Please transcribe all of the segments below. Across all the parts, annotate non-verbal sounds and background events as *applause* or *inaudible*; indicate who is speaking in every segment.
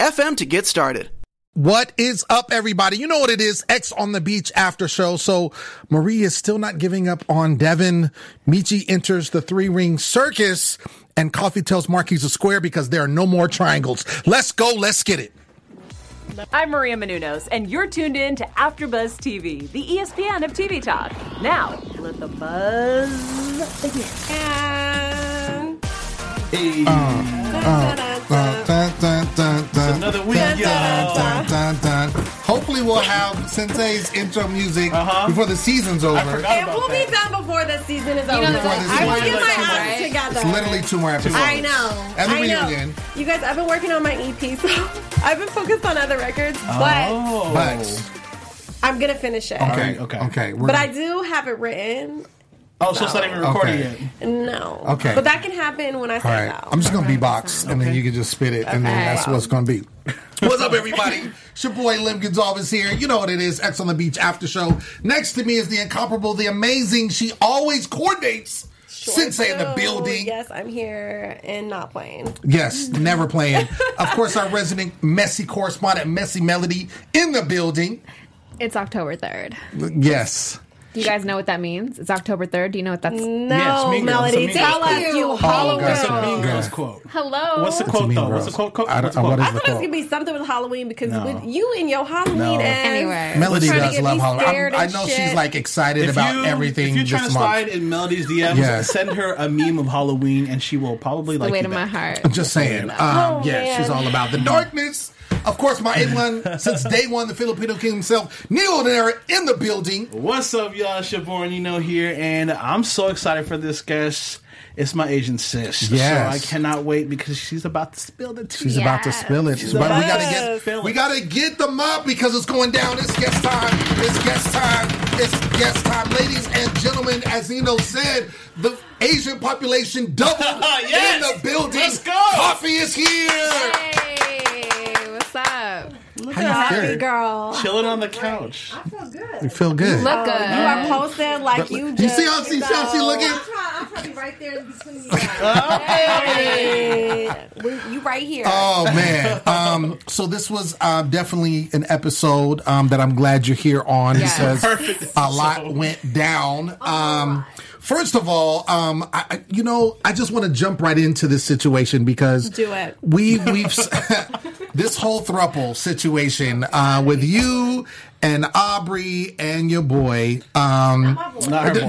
Speaker 1: anchor.fm to get started.
Speaker 2: What is up, everybody? You know what it is. Ex on the beach after show. So Marie is still not giving up on Devin. Michi enters the three ring circus and Coffey tells Mark he's a square because there are no more triangles. Let's go. Let's get it.
Speaker 3: I'm Maria Menounos, and you're tuned in to AfterBuzz TV, the E ESPN of TV talk. Now, let the buzz begin.
Speaker 4: Uh, uh, uh, Hey.
Speaker 2: another
Speaker 4: week, y'all.
Speaker 2: Hopefully we'll have Sensei's intro music
Speaker 4: Uh-huh.
Speaker 2: before the season's over.
Speaker 5: It will be done before the season is over.
Speaker 2: know,
Speaker 5: I will
Speaker 2: season
Speaker 5: get my
Speaker 2: over.
Speaker 5: act together.
Speaker 2: It's literally two more episodes.
Speaker 5: I know.
Speaker 2: And the
Speaker 5: I know.
Speaker 2: reunion.
Speaker 5: You guys, I've been working on my EP, *laughs* so I've been focused on other records, but
Speaker 4: Oh.
Speaker 2: But
Speaker 5: I'm gonna finish it.
Speaker 2: okay, okay, okay. we're-
Speaker 5: But I do have it written.
Speaker 4: Oh, so it's not even recorded
Speaker 2: Okay.
Speaker 4: yet.
Speaker 5: No.
Speaker 2: Okay.
Speaker 5: But that can happen when I
Speaker 2: All
Speaker 5: say
Speaker 2: right,
Speaker 5: no.
Speaker 2: I'm just gonna beatbox, and then you can just spit it, and then
Speaker 5: Okay.
Speaker 2: that's what's gonna be. What's up, everybody? It's your boy Lim Gonzalez here. You know what it is. Ex on the Beach After Show. Next to me is the incomparable, the amazing. She always coordinates. Sensei in the
Speaker 5: So,
Speaker 2: building.
Speaker 5: Yes, I'm here and not playing.
Speaker 2: Yes, never playing. of course, our resident messy correspondent, Messy Melody, in the building.
Speaker 6: It's October 3rd.
Speaker 2: Yes.
Speaker 6: Do you guys know what that means? It's October 3rd. Do you know what that's?
Speaker 5: No,
Speaker 4: Yes, Mean Girls.
Speaker 5: Melody,
Speaker 4: It's a Mean
Speaker 5: tell
Speaker 4: Girls
Speaker 5: us
Speaker 4: quote.
Speaker 5: you
Speaker 2: Oh,
Speaker 5: Hollow
Speaker 2: God.
Speaker 4: A. Mean
Speaker 2: Yeah.
Speaker 4: Girls quote.
Speaker 6: Hello.
Speaker 4: What's the
Speaker 2: It's
Speaker 4: quote
Speaker 2: Mean
Speaker 4: though? What's the quote? quote?
Speaker 2: I don't-
Speaker 4: What's the
Speaker 2: what
Speaker 4: quote?
Speaker 2: is
Speaker 5: I
Speaker 2: the
Speaker 5: thought it was gonna be something with Halloween because
Speaker 4: No.
Speaker 5: with you and your Halloween
Speaker 4: No.
Speaker 5: ass.
Speaker 6: Anyway.
Speaker 2: Melody
Speaker 5: trying to
Speaker 2: does
Speaker 5: get
Speaker 2: love
Speaker 5: me
Speaker 2: Halloween.
Speaker 5: scared
Speaker 2: I'm- I
Speaker 5: and
Speaker 2: know
Speaker 5: shit.
Speaker 2: she's like excited
Speaker 4: If
Speaker 2: about
Speaker 4: you,
Speaker 2: everything
Speaker 4: if you're trying
Speaker 2: this
Speaker 4: to
Speaker 2: month.
Speaker 4: slide in Melody's DMs,
Speaker 2: Yes.
Speaker 4: send her a meme of Halloween, and she will probably
Speaker 6: the
Speaker 4: like
Speaker 6: weight
Speaker 4: you
Speaker 6: of my
Speaker 4: back.
Speaker 6: heart.
Speaker 2: I'm just saying. Um,
Speaker 5: Oh,
Speaker 2: yeah,
Speaker 5: man.
Speaker 2: she's all about the darkness. Of course, my A1 *laughs* since day one, the Filipino king himself, Neil Nera in the building.
Speaker 4: What's up, y'all? It's your boy Nino here, and I'm so excited for this guest. It's my Asian sis.
Speaker 2: Yes.
Speaker 4: So I cannot wait because she's about to spill the tea.
Speaker 2: She's about to spill it.
Speaker 4: She's
Speaker 2: but we gotta get
Speaker 4: spill
Speaker 2: we
Speaker 4: it.
Speaker 2: gotta get them up because it's going down. It's guest time. It's guest time. It's guest time. Ladies and gentlemen, as Nino said, the Asian population doubled *laughs*
Speaker 4: Yes.
Speaker 2: in the building.
Speaker 4: Let's go.
Speaker 2: Coffey is here.
Speaker 6: Hey, what's up?
Speaker 2: How you
Speaker 5: Happy
Speaker 2: feeling?
Speaker 5: girl.
Speaker 4: Chilling on the couch. I feel good.
Speaker 2: You feel good.
Speaker 6: You Look good.
Speaker 5: You are posted like you
Speaker 2: you
Speaker 5: just.
Speaker 2: see how she, how she looking?
Speaker 5: I'm trying to be right there in between you Hey. We- You right here.
Speaker 2: Oh man! *laughs* Um, so this was uh, definitely an episode um, that I'm glad you're here on
Speaker 6: Yes.
Speaker 2: because
Speaker 4: Perfect
Speaker 2: a lot
Speaker 4: episode.
Speaker 2: went down. Um, first of all, um, I, I- you know, I just want to jump right into this situation because
Speaker 5: Do it.
Speaker 2: We we've *laughs* this whole thruple situation uh, with you and Aubrey and your boy. Um,
Speaker 4: Not her *laughs* boy.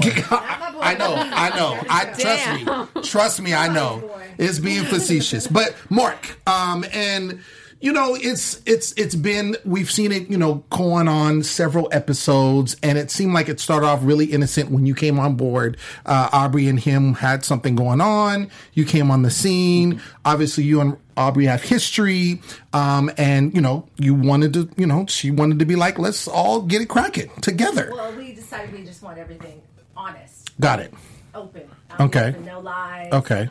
Speaker 2: I know, I know. I trust me. Trust me, I know. It's being facetious. But Mark, um, and you know, it's it's it's been we've seen it, you know, going on several episodes, and it seemed like it started off really innocent when you came on board. Uh, Aubrey and him had something going on. You came on the scene. Obviously, you and Aubrey have history, um, and you know, you wanted to, you know, she wanted to be like, let's all get it cracking together.
Speaker 7: Well, we decided we just want everything honest,
Speaker 2: Got it.
Speaker 7: open.
Speaker 2: Okay.
Speaker 7: No lies.
Speaker 2: Okay.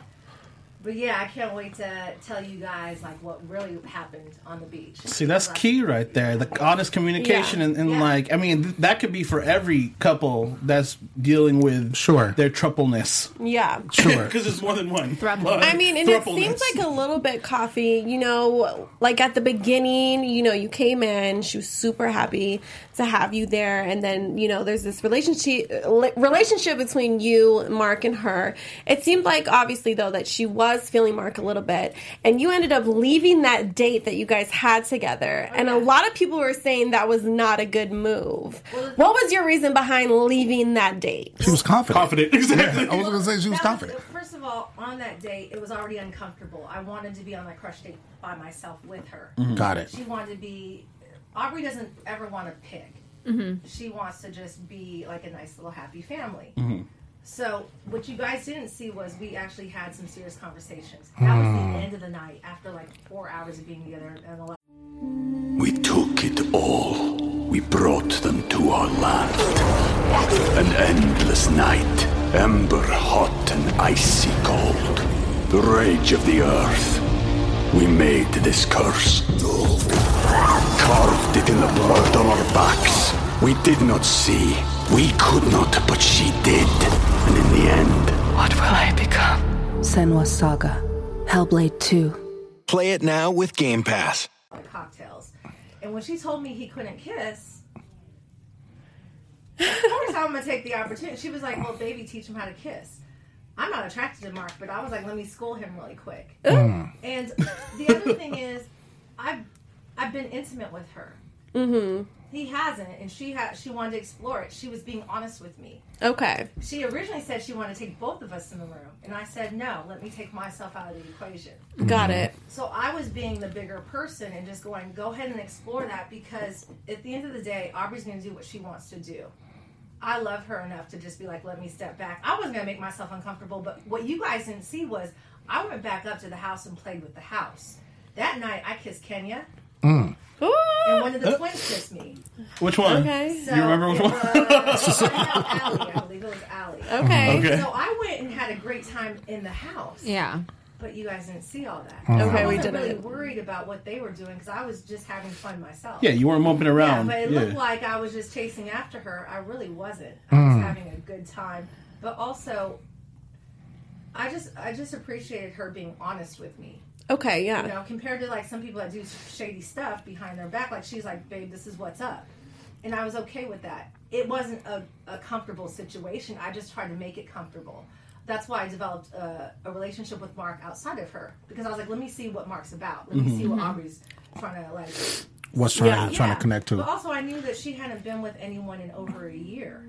Speaker 8: But yeah, I can't wait to tell you guys like what really happened on the beach.
Speaker 4: See, that's key right there. The honest communication
Speaker 8: Yeah.
Speaker 4: and, and
Speaker 8: Yeah.
Speaker 4: like, I mean, th- that could be for every couple that's dealing with
Speaker 2: sure
Speaker 4: their tripleness.
Speaker 5: Yeah.
Speaker 4: Sure, *laughs* because it's more than one.
Speaker 5: I mean, and it seems like a little bit Coffey, you know, like at the beginning, you know, you came in, she was super happy to have you there. And then, you know, there's this relationship, relationship between you, Mark, and her. It seemed like, obviously, though, that she was feeling Mark a little bit. And you ended up leaving that date that you guys had together. And a lot of people were saying that was not a good move. What was your reason behind leaving that date?
Speaker 2: She was confident.
Speaker 4: Confident, exactly.
Speaker 2: Yeah, I was going to say she was
Speaker 8: That
Speaker 2: confident.
Speaker 8: first of all, on that date, it was already uncomfortable. I wanted to be on that crush date by myself with her.
Speaker 2: Mhm. Got it.
Speaker 8: She wanted to be. Aubrey doesn't ever want to pick.
Speaker 6: Mhm.
Speaker 8: She wants to just be like a nice little happy family.
Speaker 9: Mhm.
Speaker 8: So what you guys didn't see was we actually had some serious conversations. That was
Speaker 9: Hmm.
Speaker 8: the end of the night after like four hours of being together and a lot.
Speaker 9: We took it all. We brought them to our land. An endless night, ember hot and icy cold. The rage of the earth. We made this curse. Carved it in the blood on our backs. We did not see. We could not, but she did. And in the end,
Speaker 10: What will I become?
Speaker 11: Senua's Saga. Hellblade 2.
Speaker 12: Play it now with Game Pass.
Speaker 8: cocktails. And when she told me he couldn't kiss, of course I'm gonna take the opportunity. She was like, "Well, baby, teach him how to kiss." I'm not attracted to Mark, but I was like, "Let me school him really quick."
Speaker 2: Mm.
Speaker 8: And the other thing is, I've I've been intimate with her.
Speaker 5: Mm-hmm.
Speaker 8: He hasn't, and she had she wanted to explore it. She was being honest with me.
Speaker 5: Okay.
Speaker 8: She originally said she wanted to take both of us in the room, and I said no. Let me take myself out of the equation.
Speaker 5: Got it.
Speaker 8: So I was being the bigger person and just going, go ahead and explore that because at the end of the day, Aubrey's going to do what she wants to do. I love her enough to just be like, let me step back. I wasn't going to make myself uncomfortable, but what you guys didn't see was I went back up to the house and played with the house. That night, I kissed Kenya,
Speaker 2: Mm.
Speaker 8: and one of the twins kissed me.
Speaker 4: Which one?
Speaker 8: Okay.
Speaker 4: you remember which one?
Speaker 8: was- Allie, I believe it was Allie.
Speaker 6: Okay.
Speaker 4: Okay.
Speaker 8: So I went and had a great time in the house.
Speaker 6: Yeah.
Speaker 8: But you guys didn't see all that. So
Speaker 4: Okay,
Speaker 8: I wasn't really
Speaker 5: didn't.
Speaker 8: worried about what they were doing because I was just having fun myself.
Speaker 4: Yeah, you weren't moping around.
Speaker 8: Yeah, but it
Speaker 4: Yeah.
Speaker 8: looked like I was just chasing after her. I really wasn't. I was
Speaker 4: Mm.
Speaker 8: having a good time, but also, I just I just appreciated her being honest with me.
Speaker 5: Okay, yeah.
Speaker 8: You know, compared to like some people that do shady stuff behind their back, like she's like, "Babe, this is what's up," and I was okay with that. It wasn't a, a comfortable situation. I just tried to make it comfortable. That's why I developed a, a relationship with Mark outside of her because I was like, "Let me see what Mark's about. Let me see what
Speaker 2: Mhm.
Speaker 8: Aubrey's trying to like."
Speaker 2: What's trying- to trying to connect to.
Speaker 8: But also, I knew that she hadn't been with anyone in over a year,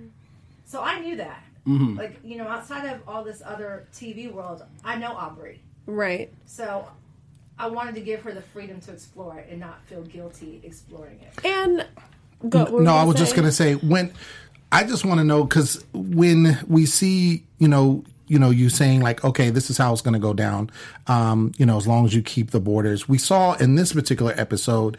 Speaker 8: so I knew that.
Speaker 2: Mhm.
Speaker 8: Like you know, outside of all this other TV world, I know Aubrey.
Speaker 5: Right.
Speaker 8: So I wanted to give her the freedom to explore it and not feel guilty exploring it.
Speaker 5: And go, what were
Speaker 2: no, I was just gonna say when I just want to know because when we see, you know, you know, you saying like, okay, this is how it's gonna go down. Um, you know, as long as you keep the borders. We saw in this particular episode,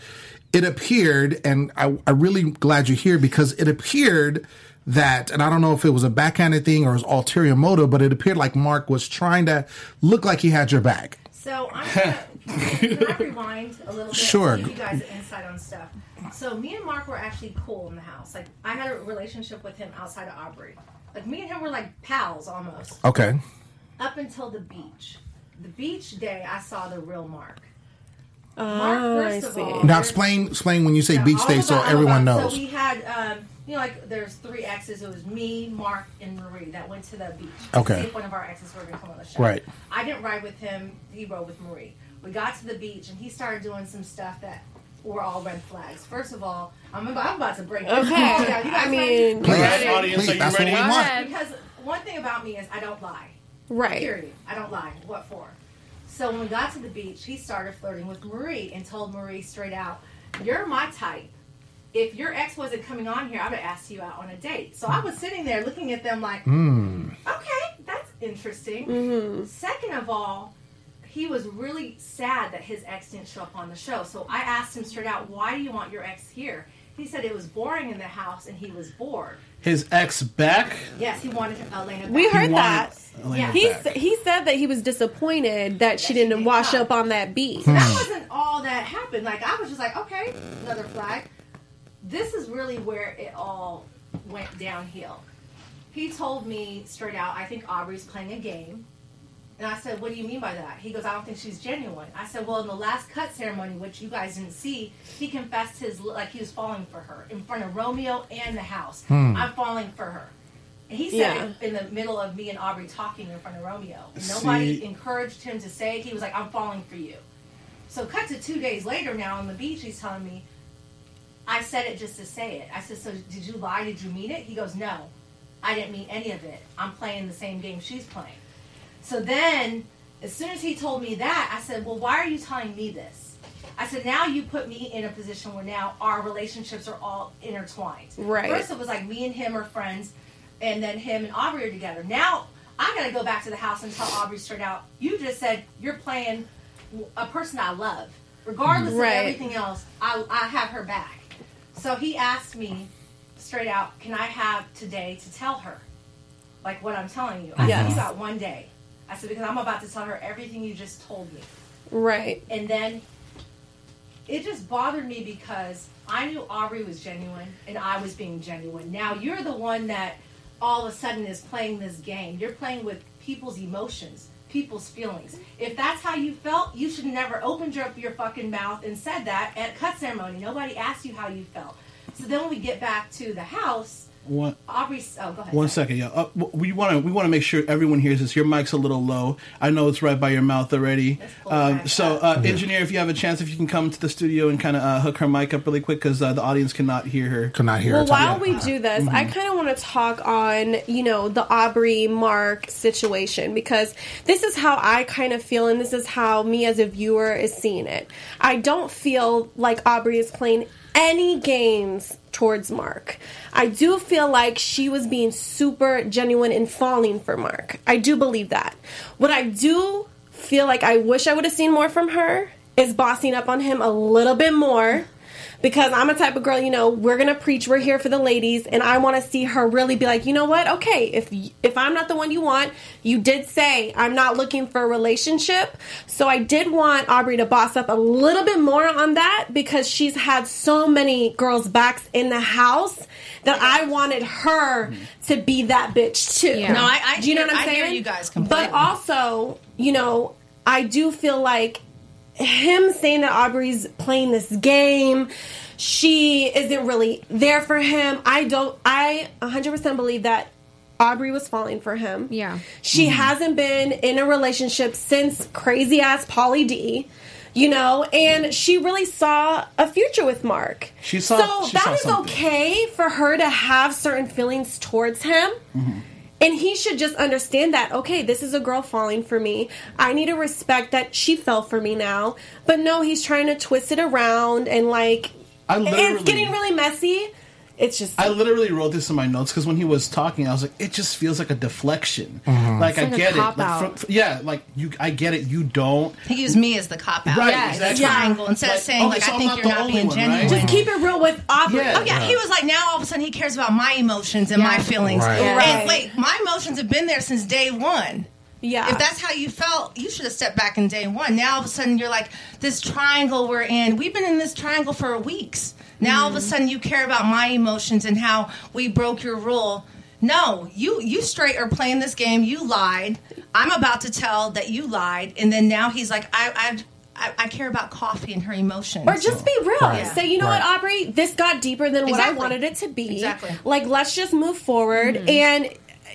Speaker 2: it appeared, and I, I'm really glad you're here because it appeared that, and I don't know if it was a backhanded thing or it was ulterior motive, but it appeared like Mark was trying to look like he had your back.
Speaker 8: So I'm gonna, *laughs* can I rewind a little bit?
Speaker 2: Sure.
Speaker 8: To give you guys an insight on stuff. So me and Mark were actually cool in the house. Like I had a relationship with him outside of Aubrey. Like me and him were like pals almost.
Speaker 2: Okay.
Speaker 8: Up until the beach. The beach day, I saw the real Mark.
Speaker 5: Oh,
Speaker 8: Mark,
Speaker 5: I
Speaker 8: first of
Speaker 5: see.
Speaker 8: all,
Speaker 2: Now explain explain when you say
Speaker 8: Yeah,
Speaker 2: beach day so
Speaker 8: about- all
Speaker 2: everyone
Speaker 8: about-
Speaker 2: knows.
Speaker 8: So we had, um, you know, like there's three exes. It was me, Mark, and Marie that went to the beach.
Speaker 2: Okay.
Speaker 8: See if one of our exes were going to come on the show.
Speaker 2: Right.
Speaker 8: I didn't ride with him. He rode with Marie. We got to the beach and he started doing some stuff that were all red flags. First of all, I'm about, I'm about to break. this
Speaker 5: Okay. *laughs*
Speaker 8: all down. You guys
Speaker 5: I mean-
Speaker 2: Please,
Speaker 8: Ready?
Speaker 2: audience, are you That's what ready?
Speaker 5: Go ahead.
Speaker 8: Because one thing about me is I don't lie.
Speaker 5: Right.
Speaker 8: Period. I don't lie. What for? So when we got to the beach, he started flirting with Marie and told Marie straight out, "You're my type. If your ex wasn't coming on here, I would have asked you out on a date." So I was sitting there looking at them like,
Speaker 2: Mm.
Speaker 8: "Okay, that's interesting."
Speaker 5: Mm-hmm.
Speaker 8: Second of all, he was really sad that his ex didn't show up on the show. So I asked him straight out, "Why do you want your ex here?" He said it was boring in the house and he was bored.
Speaker 4: His ex back.
Speaker 8: Yes, he wanted Elena. Back.
Speaker 5: We heard that.
Speaker 4: Elena
Speaker 5: He s- he said that he was disappointed that she didn't wash up on that beach.
Speaker 8: That wasn't all that happened. Like I was just like, okay, another flag. This is really where it all went downhill. He told me straight out, I think Aubrey's playing a game. And I said, What do you mean by that? He goes, I don't think she's genuine. I said, Well, in the last cut ceremony, which you guys didn't see, he confessed his like he was falling for her in front of Romeo and the house.
Speaker 13: Hmm.
Speaker 8: I'm falling for her. And he said
Speaker 13: Yeah.
Speaker 8: it in the middle of me and Aubrey talking in front of Romeo. Nobody
Speaker 13: See-
Speaker 8: encouraged him to say it. He was like, I'm falling for you. So cut to two days later now on the beach, he's telling me, I said it just to say it. I said, So did you lie? Did you mean it? He goes, No. I didn't mean any of it. I'm playing the same game she's playing. So then, as soon as he told me that, I said, Well, why are you telling me this? I said, Now you put me in a position where now our relationships are all intertwined.
Speaker 5: Right.
Speaker 8: First, it was like me and him are friends, and then him and Aubrey are together. Now, I got to go back to the house and tell Aubrey straight out, You just said you're playing a person I love. Regardless
Speaker 5: Right.
Speaker 8: of everything else, I, I have her back. So he asked me straight out, Can I have today to tell her? Like what I'm telling you. I said, You got one day. I said, Because I'm about to tell her everything you just told me.
Speaker 5: Right.
Speaker 8: And then it just bothered me because I knew Aubrey was genuine and I was being genuine. Now you're the one that all of a sudden is playing this game. You're playing with people's emotions, people's feelings. If that's how you felt, you should never opened your, your fucking mouth and said that at cut ceremony. Nobody asked you how you felt. So then when we get back to the house,
Speaker 4: One,
Speaker 8: Aubrey, oh, go ahead.
Speaker 4: one second, yeah. Uh, we want to we want to make sure everyone hears this. Your mic's a little low. I know it's right by your mouth already. Um, so, uh, engineer, if you have a chance, if you can come to the studio and kind of uh, hook her mic up really quick because uh, the audience cannot hear her.
Speaker 2: Cannot hear.
Speaker 5: Well, while we do this, I
Speaker 4: Mhm.
Speaker 5: kind of want to talk on, you know, the Aubrey Mark situation because this is how I kind of feel, and this is how me as a viewer is seeing it. I don't feel like Aubrey is playing any games towards Mark. I do feel like she was being super genuine in falling for Mark. I do believe that. What I do feel like I wish I would have seen more from her is bossing up on him a little bit more because I'm a type of girl, you know, we're going to preach, we're here for the ladies and I want to see her really be like, "You know what? Okay, if if I'm not the one you want, you did say I'm not looking for a relationship." So I did want Aubrey to boss up a little bit more on that because she's had so many girls backs in the house that I wanted her to be that bitch too.
Speaker 6: Yeah. No, I- I
Speaker 5: do you know what I'm
Speaker 6: I hear
Speaker 5: saying?
Speaker 6: you guys completely.
Speaker 5: But also, you know, I do feel like him saying that Aubrey's playing this game, she isn't really there for him. I don't. I 100% believe that Aubrey was falling for him.
Speaker 14: Yeah.
Speaker 5: She mm-hmm. hasn't been in a relationship since crazy ass Pauly D. You know, and she really saw a future with Mark.
Speaker 4: She saw-
Speaker 5: So
Speaker 4: she
Speaker 5: that
Speaker 4: saw
Speaker 5: is
Speaker 4: something.
Speaker 5: okay for her to have certain feelings towards him. Mm-hmm. And he should just understand that, okay, this is a girl falling for me. I need to respect that she fell for me now. But no, he's trying to twist it around and like,
Speaker 4: I
Speaker 5: it's getting really messy. It's just.
Speaker 4: I literally wrote this in my notes because when he was talking, I was like, it just feels like a deflection.
Speaker 2: Mm-hmm.
Speaker 4: Like I
Speaker 14: It's like a
Speaker 4: get it, like,
Speaker 14: cop-out.
Speaker 4: fr- fr- yeah, like you, I get it. You don't.
Speaker 6: He used me as the cop out.
Speaker 4: Right,
Speaker 6: yeah,
Speaker 4: exactly.
Speaker 6: the triangle. Instead
Speaker 4: Like,
Speaker 6: of saying,
Speaker 4: okay,
Speaker 6: like,
Speaker 4: so
Speaker 6: I think
Speaker 4: not
Speaker 6: you're not being
Speaker 4: one,
Speaker 6: genuine.
Speaker 4: right?
Speaker 5: just keep it real with Aubrey.
Speaker 4: Yeah.
Speaker 6: Oh yeah, he was like now all of a sudden he cares about my emotions and my feelings.
Speaker 2: Right.
Speaker 6: And
Speaker 5: Right.
Speaker 6: wait, my emotions have been there since day one.
Speaker 5: Yeah.
Speaker 6: If that's how you felt, you should have stepped back in day one. Now all of a sudden you're like this triangle we're in. We've been in this triangle for weeks. Now all of a mm-hmm. sudden you care about my emotions and how we broke your rule. No, you you straight are playing this game. You lied. I'm about to tell that you lied, and then now he's like, I I I, I care about Coffey and her emotions.
Speaker 5: Or just be real.
Speaker 6: Right.
Speaker 5: Say, you know
Speaker 2: Right.
Speaker 5: what, Aubrey, this got deeper than what I wanted it to be.
Speaker 6: Exactly.
Speaker 5: Like, let's just move forward. Mm-hmm. And,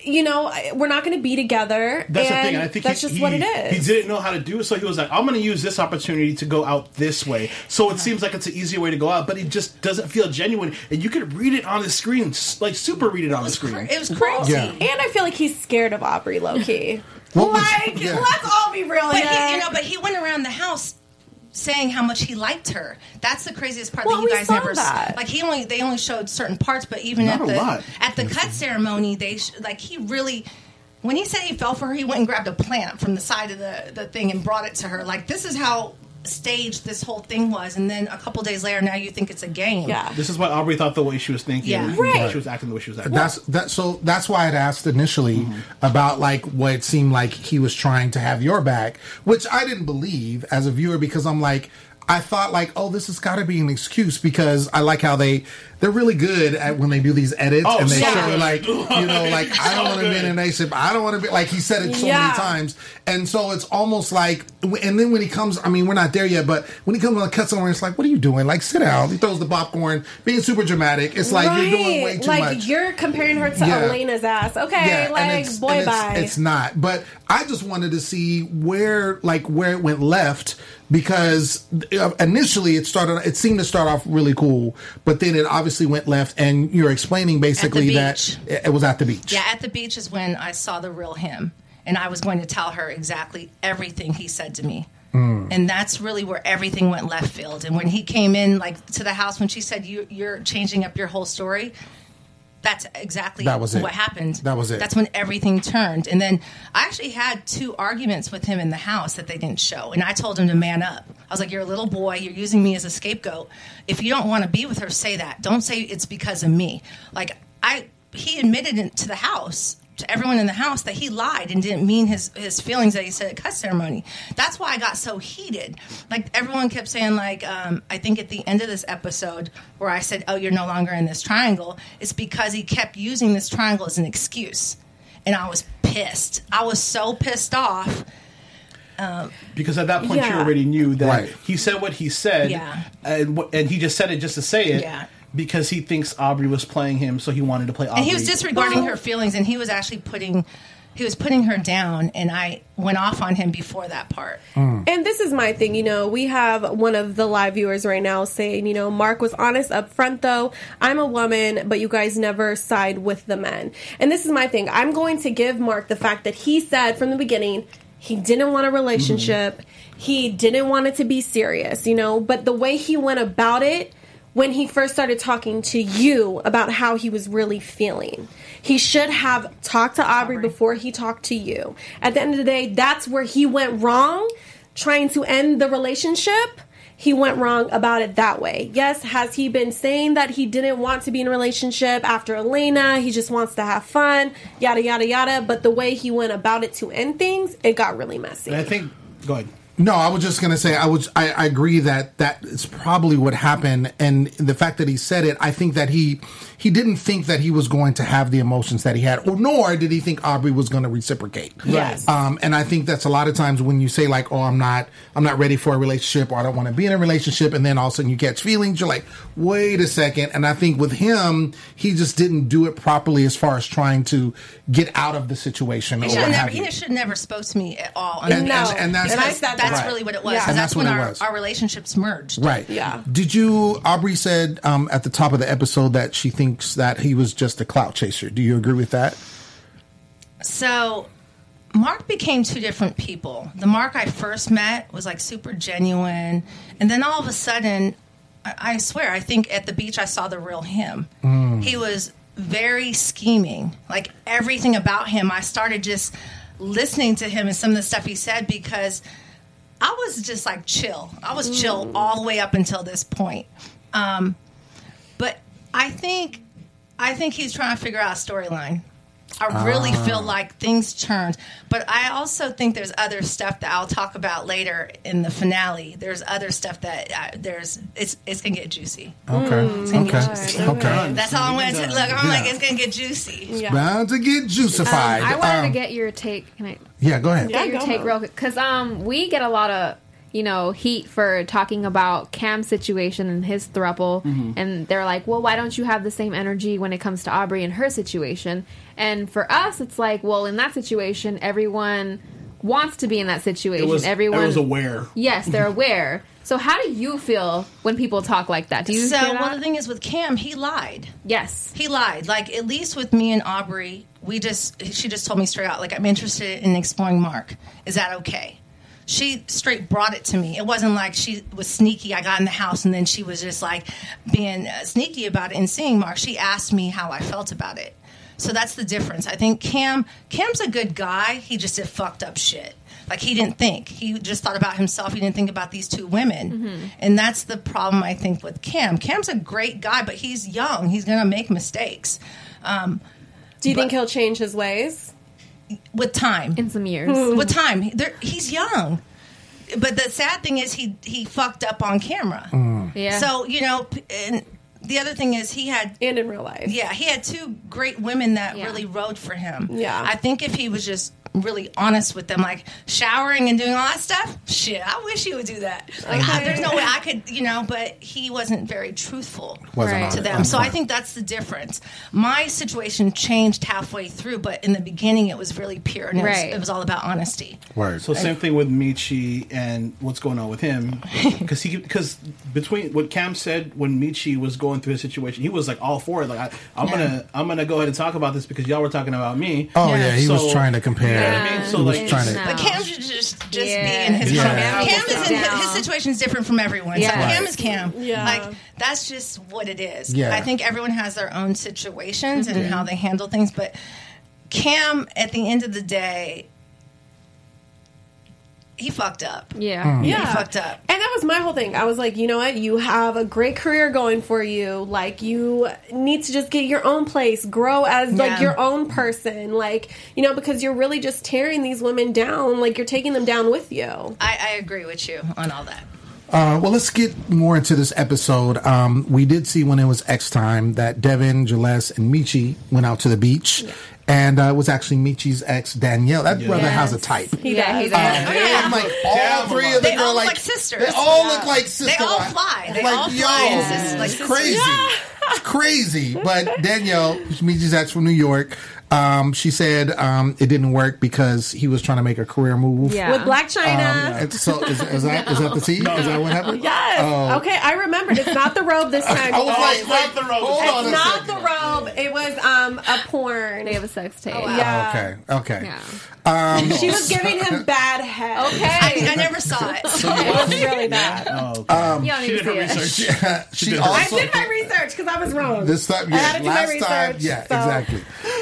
Speaker 5: you know, we're not going to be together.
Speaker 4: That's the thing. and I think
Speaker 5: that's
Speaker 4: he,
Speaker 5: just
Speaker 4: he,
Speaker 5: what it is.
Speaker 4: He didn't know how to do it, so he was like, "I'm going to use this opportunity to go out this way." So it seems like it's an easier way to go out, but it just doesn't feel genuine, and you could read it on the screen, like super read it on the screen.
Speaker 6: it was crazy.
Speaker 2: Yeah.
Speaker 5: And I feel like he's scared of Aubrey, low key.
Speaker 2: What was-
Speaker 5: like,
Speaker 2: yeah.
Speaker 5: let's all be real
Speaker 6: But
Speaker 5: here.
Speaker 6: he, you know, but he went around the house saying how much he liked her. That's the craziest part
Speaker 5: Well,
Speaker 6: that you
Speaker 5: we
Speaker 6: guys
Speaker 5: saw
Speaker 6: never
Speaker 5: that.
Speaker 6: like. He only they only showed certain parts, but even
Speaker 4: Not
Speaker 6: at the
Speaker 4: lot.
Speaker 6: at the cut ceremony, they sh- like he really. When he said he fell for her, he went and grabbed a plant from the side of the, the thing and brought it to her. Like this is how
Speaker 8: staged this whole thing was, and then a couple days later, now you think it's a game.
Speaker 5: Yeah.
Speaker 4: This is why Aubrey thought the way she was thinking.
Speaker 8: Yeah.
Speaker 4: and
Speaker 5: Right.
Speaker 4: She was acting the way she was acting.
Speaker 2: That's that. So that's why I'd asked initially mm-hmm. about like what it seemed like he was trying to have your back, which I didn't believe as a viewer because I'm like. I thought like, oh, this has got to be an excuse because I like how they they're really good at when they do these edits
Speaker 4: Oh,
Speaker 2: and they
Speaker 4: so
Speaker 2: show like you know like *laughs* I don't want to be in a relationship. I don't want to be like he said it so
Speaker 5: Yeah.
Speaker 2: many times, and so it's almost like. And then when he comes, I mean, we're not there yet, but when he comes on the cut somewhere, it's like, what are you doing? Like, sit down. He throws the popcorn, being super dramatic. It's like you're doing way too
Speaker 5: like
Speaker 2: much.
Speaker 5: you're comparing her to
Speaker 2: Yeah.
Speaker 5: Elena's ass. Okay,
Speaker 2: Yeah,
Speaker 5: like
Speaker 2: it's-
Speaker 5: boy
Speaker 2: and it's,
Speaker 5: bye.
Speaker 2: It's not. But I just wanted to see where, like, where it went left because uh, initially it started. It seemed to start off really cool, but then it obviously went left. And you're explaining basically that it, it was at the beach.
Speaker 8: Yeah, at the beach is when I saw the real him, and I was going to tell her exactly everything he said to me.
Speaker 2: Mm.
Speaker 8: And that's really where everything went left field. And when he came in, like to the house, when she said you, you're changing up your whole story, that's exactly
Speaker 2: That was it.
Speaker 8: what happened.
Speaker 2: That was it.
Speaker 8: That's when everything turned. And then I actually had two arguments with him in the house that they didn't show. And I told him to man up. I was like, You're a little boy. You're using me as a scapegoat. If you don't want to be with her, say that. Don't say it's because of me. Like, I, he admitted it to the house. To everyone in the house that he lied and didn't mean his his feelings that he said at cut ceremony. That's why I got so heated. Like everyone kept saying, like um, I think at the end of this episode where I said, "Oh, you're no longer in this triangle," it's because he kept using this triangle as an excuse, and I was pissed. I was so pissed off. Um,
Speaker 4: because at that point you already knew that
Speaker 8: Right.
Speaker 4: he said what he said,
Speaker 8: Yeah.
Speaker 4: and, and he just said it just to say it,
Speaker 8: Yeah.
Speaker 4: Because he thinks Aubrey was playing him, so he wanted to play Aubrey.
Speaker 8: and he was disregarding her feelings, and he was actually putting he was putting her down, and I went off on him before that part. Mm.
Speaker 5: And this is my thing, you know, we have one of the live viewers right now saying, you know, Mark was honest up front though. I'm a woman, but you guys never side with the men. And this is my thing. I'm going to give Mark the fact that he said from the beginning he didn't want a relationship. Mm-hmm. He didn't want it to be serious, you know, but the way he went about it when he first started talking to you about how he was really feeling. He should have talked to Aubrey before he talked to you. At the end of the day, that's where he went wrong trying to end the relationship. He went wrong about it that way. Yes, has he been saying that he didn't want to be in a relationship after Elena? He just wants to have fun, yada, yada, yada. But the way he went about it to end things, it got really messy.
Speaker 4: And I think, go ahead.
Speaker 2: No, I was just gonna say I was I, I agree that that is probably what happened, and the fact that he said it, I think that he he didn't think that he was going to have the emotions that he had, or nor did he think Aubrey was going to reciprocate.
Speaker 5: Yes.
Speaker 2: Um, and I think that's a lot of times when you say like, "Oh, I'm not I'm not ready for a relationship," or "I don't want to be in a relationship," and then all of a sudden you catch feelings, you're like, "Wait a second. And I think with him, he just didn't do it properly as far as trying to get out of the situation or
Speaker 8: He
Speaker 2: what
Speaker 8: should never,
Speaker 2: have you.
Speaker 8: he should never spoke to me at all.
Speaker 2: And- and- No. and that's- And I said
Speaker 8: that's
Speaker 2: that.
Speaker 8: really what it was.
Speaker 2: Yeah.
Speaker 8: 'cause
Speaker 2: And
Speaker 8: that's,
Speaker 2: that's
Speaker 8: when our, our relationships merged.
Speaker 2: Right.
Speaker 5: Yeah.
Speaker 2: Did you? Aubrey said um, at the top of the episode that she thinks that he was just a clout chaser. Do you agree with that?
Speaker 8: So Mark became two different people. The Mark I first met was like super genuine, and then all of a sudden, I, I swear, I think at the beach I saw the real him.
Speaker 2: Mm.
Speaker 8: He was very scheming. Like everything about him, I started just listening to him and some of the stuff he said because I was just like chill. I was chill all the way up until this point. Um, but I think I think he's trying to figure out a storyline. I really
Speaker 2: Ah.
Speaker 8: feel like things turned, but I also think there's other stuff that I'll talk about later in the finale. There's other stuff that uh, there's it's it's gonna get juicy.
Speaker 2: Okay.
Speaker 8: It's gonna get
Speaker 2: Okay.
Speaker 8: juicy.
Speaker 2: Okay.
Speaker 8: That's all I'm gonna. Look, I'm
Speaker 2: Yeah.
Speaker 8: like it's gonna get juicy.
Speaker 2: yeah Bound to get juicified.
Speaker 6: Um, I wanted to
Speaker 2: Um,
Speaker 6: get your take. Can I?
Speaker 2: Yeah, go ahead.
Speaker 6: Get your take real quick because um we get a lot of you know heat for talking about Cam's situation and his thruple,
Speaker 10: Mhm.
Speaker 6: and they're like, well, why don't you have the same energy when it comes to Aubrey and her situation? And for us, it's like, well, in that situation, everyone wants to be in that situation.
Speaker 4: It was,
Speaker 6: everyone
Speaker 4: I was aware.
Speaker 6: Yes, they're aware. So how do you feel when people talk like that? Do you
Speaker 8: so
Speaker 6: feel
Speaker 8: well, the thing is with Cam, he lied.
Speaker 6: Yes,
Speaker 8: he lied. Like at least with me and Aubrey, we just she just told me straight out, like I'm interested in exploring Mark. Is that okay? She straight brought it to me. It wasn't like she was sneaky. I got in the house and then she was just like being uh, sneaky about it and seeing Mark. She asked me how I felt about it. So that's the difference. I think Cam Cam's a good guy. He just did fucked up shit. Like he didn't think. He just thought about himself. He didn't think about these two women.
Speaker 5: Mm-hmm.
Speaker 8: And that's the problem I think with Cam. Cam's a great guy, but he's young. He's going to make mistakes. Um,
Speaker 5: Do you think he'll change his ways?
Speaker 8: With time.
Speaker 6: in some years. *laughs*
Speaker 8: with time, He- there- he's young. But the sad thing is he he fucked up on camera. Mm.
Speaker 6: Yeah.
Speaker 8: So you know, p- and the other thing is he had
Speaker 5: and in real life.
Speaker 8: Yeah, he had two great women that
Speaker 6: Yeah.
Speaker 8: really rode for him.
Speaker 5: Yeah.
Speaker 8: I think if he was just really honest with them, like showering and doing all that stuff, shit, I wish he would do that. Like, I, there's no way I could, you know. But he wasn't very truthful
Speaker 2: Wasn't
Speaker 6: Right.
Speaker 8: to them. So I think that's the difference. My situation changed halfway through, but in the beginning, it was really pure and it,
Speaker 6: Right.
Speaker 8: was, it was all about honesty.
Speaker 2: Right.
Speaker 4: So same thing with Michi and what's going on with him, *laughs* because he because between what Cam said when Michi was going through his situation, he was like all for it. Like I, I'm
Speaker 8: Yeah.
Speaker 4: gonna I'm gonna go ahead and talk about this because y'all were talking about me.
Speaker 2: Oh yeah, he was trying to compare.
Speaker 4: You know what I mean? So
Speaker 2: he was
Speaker 4: like
Speaker 2: trying to.
Speaker 6: No.
Speaker 8: But Cam should just just
Speaker 6: Yeah.
Speaker 8: be in his
Speaker 2: Yeah.
Speaker 8: Cam,
Speaker 2: Yeah.
Speaker 8: Cam is in,
Speaker 6: Down.
Speaker 8: his situation is different from everyone. So
Speaker 6: Yeah.
Speaker 8: Cam is Cam.
Speaker 5: Yeah.
Speaker 8: Like that's just what it is.
Speaker 2: Yeah.
Speaker 8: I think everyone has their own situations and mm-hmm. how they handle things, but Cam at the end of the day he fucked up.
Speaker 6: Yeah.
Speaker 8: He
Speaker 5: Yeah.
Speaker 8: fucked up.
Speaker 5: And that was my whole thing. I was like, you know what? You have a great career going for you. Like, you need to just get your own place, grow as
Speaker 8: Yeah.
Speaker 5: like your own person. Like, you know, because you're really just tearing these women down. Like, you're taking them down with you.
Speaker 8: I, I agree with you on all that.
Speaker 2: Uh, well, let's get more into this episode. Um, we did see when it was X time that Devin, Jaless, and Michi went out to the beach, and uh, it was actually Michi's ex Danielle. That brother
Speaker 6: Yes.
Speaker 2: has a type.
Speaker 5: He
Speaker 6: Yeah,
Speaker 5: does.
Speaker 6: he does.
Speaker 8: yeah.
Speaker 2: I'm like all three of the
Speaker 8: They
Speaker 2: girls,
Speaker 8: all
Speaker 2: like,
Speaker 8: look like sisters.
Speaker 2: They all
Speaker 8: Yeah.
Speaker 2: look like sisters.
Speaker 8: They all fly. They
Speaker 2: like,
Speaker 8: all
Speaker 2: yo,
Speaker 8: fly in sis- like
Speaker 2: it's
Speaker 8: sisters.
Speaker 2: crazy. It's crazy. But Danielle, Michi's ex from New York, um, she said um, it didn't work because he was trying to make a career move.
Speaker 6: Yeah.
Speaker 5: With Blac Chyna.
Speaker 2: Um, and so is, is that is that the tea? Is that what happened?
Speaker 5: Yes.
Speaker 2: Oh.
Speaker 5: Okay, I remembered. It's not the robe this time. *laughs*
Speaker 2: I was
Speaker 5: you
Speaker 2: like,
Speaker 5: guys.
Speaker 2: wait,
Speaker 4: the robe.
Speaker 2: hold
Speaker 5: it's
Speaker 2: on
Speaker 5: not
Speaker 2: second.
Speaker 5: the robe. It was um a porn.
Speaker 6: They have a sex tape.
Speaker 5: Yeah.
Speaker 2: Okay. Okay.
Speaker 6: Yeah.
Speaker 2: Um,
Speaker 5: She was *laughs* giving him bad head.
Speaker 6: Okay.
Speaker 8: I, I never saw it. *laughs*
Speaker 5: It was really bad. *laughs*
Speaker 4: Oh, okay.
Speaker 2: Um,
Speaker 6: you don't
Speaker 4: she
Speaker 6: need
Speaker 4: did
Speaker 6: to
Speaker 4: her
Speaker 6: see it.
Speaker 4: research.
Speaker 2: she
Speaker 4: did her
Speaker 5: I did my research because I was wrong.
Speaker 2: this time,
Speaker 5: I
Speaker 2: yeah,
Speaker 5: had to do my
Speaker 2: last time, yeah,
Speaker 5: so-
Speaker 2: exactly.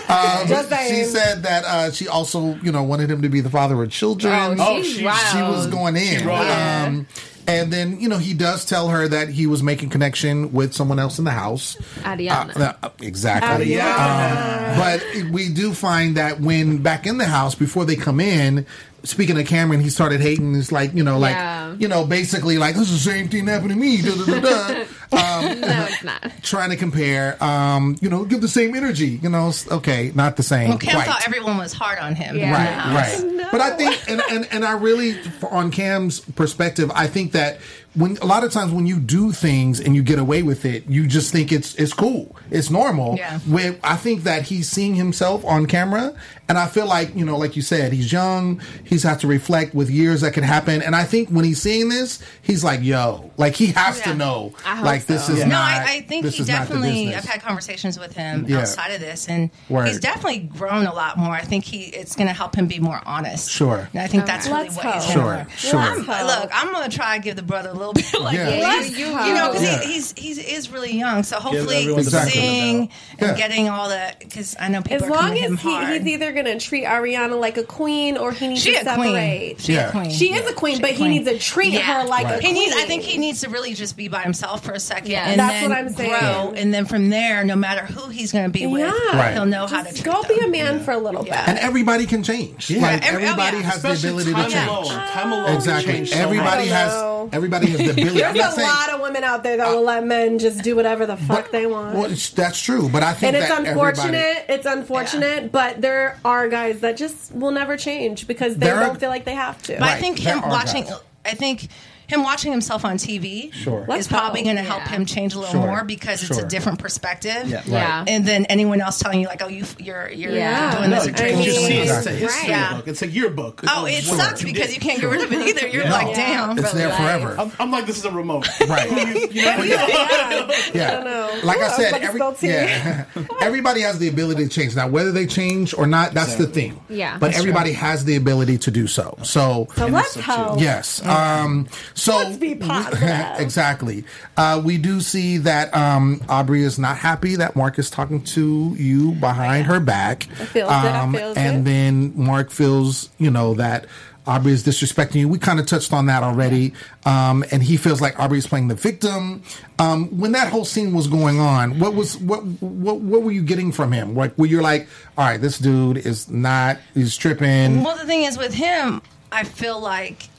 Speaker 2: Um,
Speaker 5: Just
Speaker 2: she said that uh, she also, you know, wanted him to be the father of children.
Speaker 6: Oh,
Speaker 4: Oh, she-
Speaker 6: wild.
Speaker 2: she was going in.
Speaker 4: rolled
Speaker 2: Um, and then, you know, he does tell her that he was making connection with someone else in the house.
Speaker 6: Ariana.
Speaker 2: Uh, uh, exactly. Um, but we do find that when back in the house, before they come in, speaking of Cameron, he started hating. It's like, you know, like,
Speaker 6: Yeah.
Speaker 2: you know, basically like, this is the same thing happened to me. Da, da, da, da. *laughs* Um,
Speaker 6: no, it's not.
Speaker 2: trying to compare, um, you know, give the same energy, you know, okay, not the same.
Speaker 8: Well, Cam
Speaker 2: quite.
Speaker 8: thought everyone was hard on him.
Speaker 6: Yeah.
Speaker 2: Right, right. *laughs* But I think, and, and, and I really, on Cam's perspective, I think that when a lot of times when you do things and you get away with it, you just think it's it's cool, it's normal.
Speaker 8: Yeah.
Speaker 2: Where I think that he's seeing himself on camera, and I feel like you know, like you said, he's young. He's had to reflect with years that can happen, and I think when he's seeing this, he's like, "Yo," like he has to know,
Speaker 6: I hope
Speaker 2: like this is
Speaker 6: Yeah.
Speaker 2: not.
Speaker 8: No, I, I think
Speaker 2: this
Speaker 8: he
Speaker 2: is
Speaker 8: definitely. I've had conversations with him
Speaker 2: Yeah.
Speaker 8: outside of this, and
Speaker 2: Word.
Speaker 8: he's definitely grown a lot more. I think he it's going to help him be more honest.
Speaker 2: Sure.
Speaker 8: And I think that's really
Speaker 5: Let's
Speaker 8: what
Speaker 5: hope.
Speaker 8: he's
Speaker 2: Sure,
Speaker 8: doing.
Speaker 2: sure.
Speaker 8: I'm, look, I'm going to try to give the brother a little *laughs* bit like
Speaker 2: Yeah.
Speaker 8: you, you, you know, because
Speaker 2: Yeah.
Speaker 8: he, he's he's is really young. So hopefully,
Speaker 4: everyone
Speaker 2: the benefit of the
Speaker 8: seeing
Speaker 4: doubt.
Speaker 8: and
Speaker 2: Yeah.
Speaker 8: getting all that because I know people
Speaker 5: As long
Speaker 8: coming at him
Speaker 5: as he,
Speaker 8: hard.
Speaker 5: he's either going to treat Ariana like a queen or he needs
Speaker 8: she
Speaker 5: to
Speaker 8: a queen.
Speaker 5: separate.
Speaker 8: She
Speaker 2: Yeah.
Speaker 8: a queen.
Speaker 5: She is a queen,
Speaker 8: She
Speaker 5: but
Speaker 8: a
Speaker 5: he needs to treat her like
Speaker 2: Right.
Speaker 5: a
Speaker 8: He
Speaker 5: queen.
Speaker 8: needs. I think he needs to really just be by himself for a second,
Speaker 6: Yeah.
Speaker 8: and
Speaker 5: That's
Speaker 8: then
Speaker 5: what I'm saying.
Speaker 8: grow, and then from there, no matter who he's going to be with,
Speaker 5: Yeah.
Speaker 2: Right.
Speaker 8: he'll know how to
Speaker 5: Just
Speaker 8: treat
Speaker 5: go
Speaker 8: them.
Speaker 5: be a man for a little
Speaker 8: bit
Speaker 2: and everybody can change.
Speaker 4: Yeah.
Speaker 2: Like
Speaker 8: oh,
Speaker 2: everybody has the ability to change.
Speaker 4: Time alone.
Speaker 2: Exactly. Everybody has
Speaker 5: I don't know.
Speaker 2: everybody has the ability. I'm
Speaker 5: There's a
Speaker 2: saying,
Speaker 5: lot of women out there that will let men just do whatever the fuck they want.
Speaker 2: well, it's, that's true, but I think
Speaker 5: and it's unfortunate. It's unfortunate, but there are guys that just will never change because they
Speaker 2: There
Speaker 5: don't feel like they have to.
Speaker 8: But I think him watching,
Speaker 2: guys.
Speaker 8: I think him watching himself on TV
Speaker 2: Sure.
Speaker 8: is probably going to help
Speaker 6: Yeah.
Speaker 8: him change a little
Speaker 2: Sure.
Speaker 8: more because it's a different perspective.
Speaker 4: Yeah.
Speaker 6: Yeah.
Speaker 8: And then anyone else telling you like, oh, you, you're you're
Speaker 5: Yeah.
Speaker 8: doing this
Speaker 4: No,
Speaker 8: or
Speaker 5: I mean,
Speaker 4: see,
Speaker 8: this.
Speaker 4: it's a history
Speaker 8: Yeah.
Speaker 4: book. It's like your book.
Speaker 8: Oh, it
Speaker 4: Sure.
Speaker 8: sucks because you can't get rid of it *laughs* either. You're
Speaker 4: Yeah.
Speaker 8: like,
Speaker 5: Yeah.
Speaker 8: damn.
Speaker 2: it's there
Speaker 6: life.
Speaker 2: forever.
Speaker 4: I'm, I'm like, this is a remote. *laughs*
Speaker 2: Right. *laughs*
Speaker 4: You know,
Speaker 5: yeah.
Speaker 2: Yeah.
Speaker 5: I don't know.
Speaker 2: Like I said, every, yeah, everybody has the ability to change. Now, whether they change or not, that's the thing.
Speaker 6: Yeah.
Speaker 2: But
Speaker 6: That's
Speaker 2: everybody has the ability to do so. So,
Speaker 5: So let's hope.
Speaker 2: Yes. Um, so
Speaker 5: Let's be *laughs* positive.
Speaker 2: exactly. Uh, we do see that um, Aubrey is not happy that Mark is talking to you behind her back.
Speaker 5: I feels it, I
Speaker 2: Um,
Speaker 5: feels
Speaker 2: and
Speaker 5: it.
Speaker 2: then Mark feels, you know, that Aubrey is disrespecting you. We kind of touched on that already. Um, and he feels like Aubrey is playing the victim. Um, when that whole scene was going on, what was what what what were you getting from him? Like, were you like, all right, this dude is not, he's tripping.
Speaker 8: Well, the thing is with him, I feel like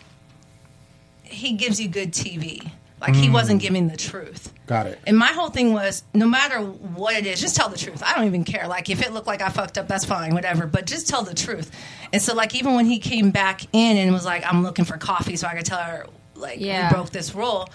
Speaker 8: he gives you good TV. Like he
Speaker 2: Mm.
Speaker 8: wasn't giving the truth.
Speaker 2: Got it.
Speaker 8: And my whole thing was no matter what it is, just tell the truth. I don't even care. Like if it looked like I fucked up, that's fine, whatever. But just tell the truth. And so like even when he came back in and was like, I'm looking for Coffey so I could tell her like
Speaker 6: Yeah.
Speaker 8: we broke this rule.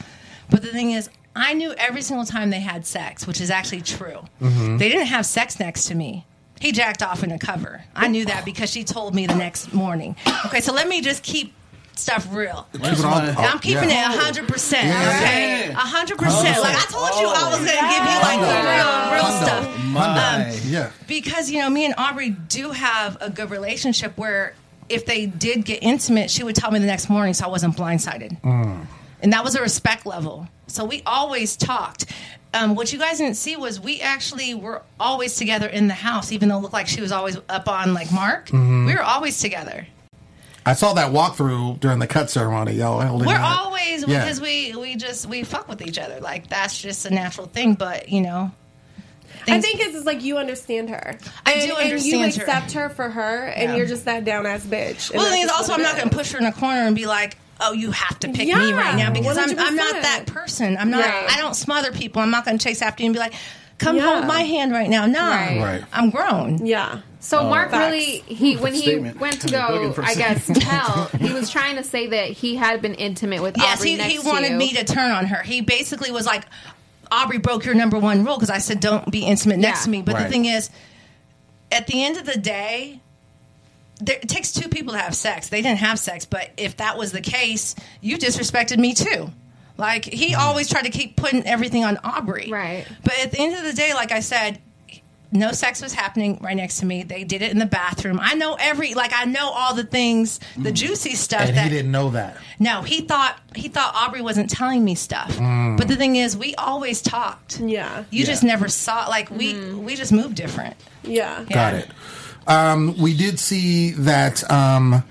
Speaker 8: But the thing is, I knew every single time they had sex, which is actually true.
Speaker 10: Mhm.
Speaker 8: They didn't have sex next to me. He jacked off in a cover. I knew that because she told me the next morning. Okay, so let me just keep stuff real.
Speaker 2: Keep it all-
Speaker 8: And I'm keeping
Speaker 2: yeah.
Speaker 8: it hundred percent.
Speaker 2: Yeah.
Speaker 8: Okay, hundred percent. Like I told you, I was gonna give you like the real, real stuff. Um,
Speaker 2: yeah.
Speaker 8: because you know, me and Aubrey do have a good relationship where if they did get intimate, she would tell me the next morning, so I wasn't blindsided,
Speaker 2: Mm.
Speaker 8: and that was a respect level. So we always talked. Um, what you guys didn't see was we actually were always together in the house, even though it looked like she was always up on like Mark.
Speaker 2: Mhm.
Speaker 8: We were always together.
Speaker 2: I saw that walkthrough during the cut ceremony, y'all. holding
Speaker 8: We're
Speaker 2: that.
Speaker 8: always
Speaker 2: Yeah.
Speaker 8: because we we just we fuck with each other. Like that's just a natural thing. But you know,
Speaker 5: I think it's just like you understand her.
Speaker 8: I
Speaker 5: and,
Speaker 8: do
Speaker 5: and you
Speaker 8: understand her.
Speaker 5: accept her. for her, and
Speaker 8: Yeah.
Speaker 5: you're just that down ass bitch.
Speaker 8: Well, the thing is, also, I'm not going to push her in a corner and be like, "Oh, you have to pick me right now," because I'm, I'm not that person. I'm not.
Speaker 5: Right.
Speaker 8: I don't smother people. I'm not going to chase after you and be like, "Come
Speaker 5: Yeah.
Speaker 8: hold my hand right now." No,
Speaker 6: Right. Right.
Speaker 8: I'm grown.
Speaker 5: Yeah.
Speaker 6: So
Speaker 8: Oh.
Speaker 6: Mark
Speaker 8: Facts.
Speaker 6: really he when he
Speaker 8: Statement.
Speaker 6: went to go, I guess *laughs* tell he was trying to say that he had been intimate with
Speaker 8: Yes,
Speaker 6: Aubrey
Speaker 8: he,
Speaker 6: next
Speaker 8: he
Speaker 6: to
Speaker 8: wanted
Speaker 6: you.
Speaker 8: me to turn on her. He basically was like, "Aubrey broke your number one rule," because I said, "Don't be intimate next
Speaker 6: Yeah.
Speaker 8: to me." But
Speaker 6: Right.
Speaker 8: the thing is, at the end of the day. There, it takes two people to have sex. They didn't have sex, but if that was the case, you disrespected me too. Like he always tried to keep putting everything on Aubrey. Right. But at the end of the day, like I said, no sex was happening right next to me. They did it in the bathroom. I know every like I know all the things, the juicy stuff
Speaker 2: and
Speaker 8: that
Speaker 2: he didn't know that.
Speaker 8: no, he thought he thought Aubrey wasn't telling me stuff.
Speaker 2: Mm.
Speaker 8: But the thing is, we always talked.
Speaker 5: Yeah.
Speaker 8: You
Speaker 2: Yeah.
Speaker 8: just never saw like we we just moved different.
Speaker 5: Yeah.
Speaker 2: Got it. Um, we did see that um,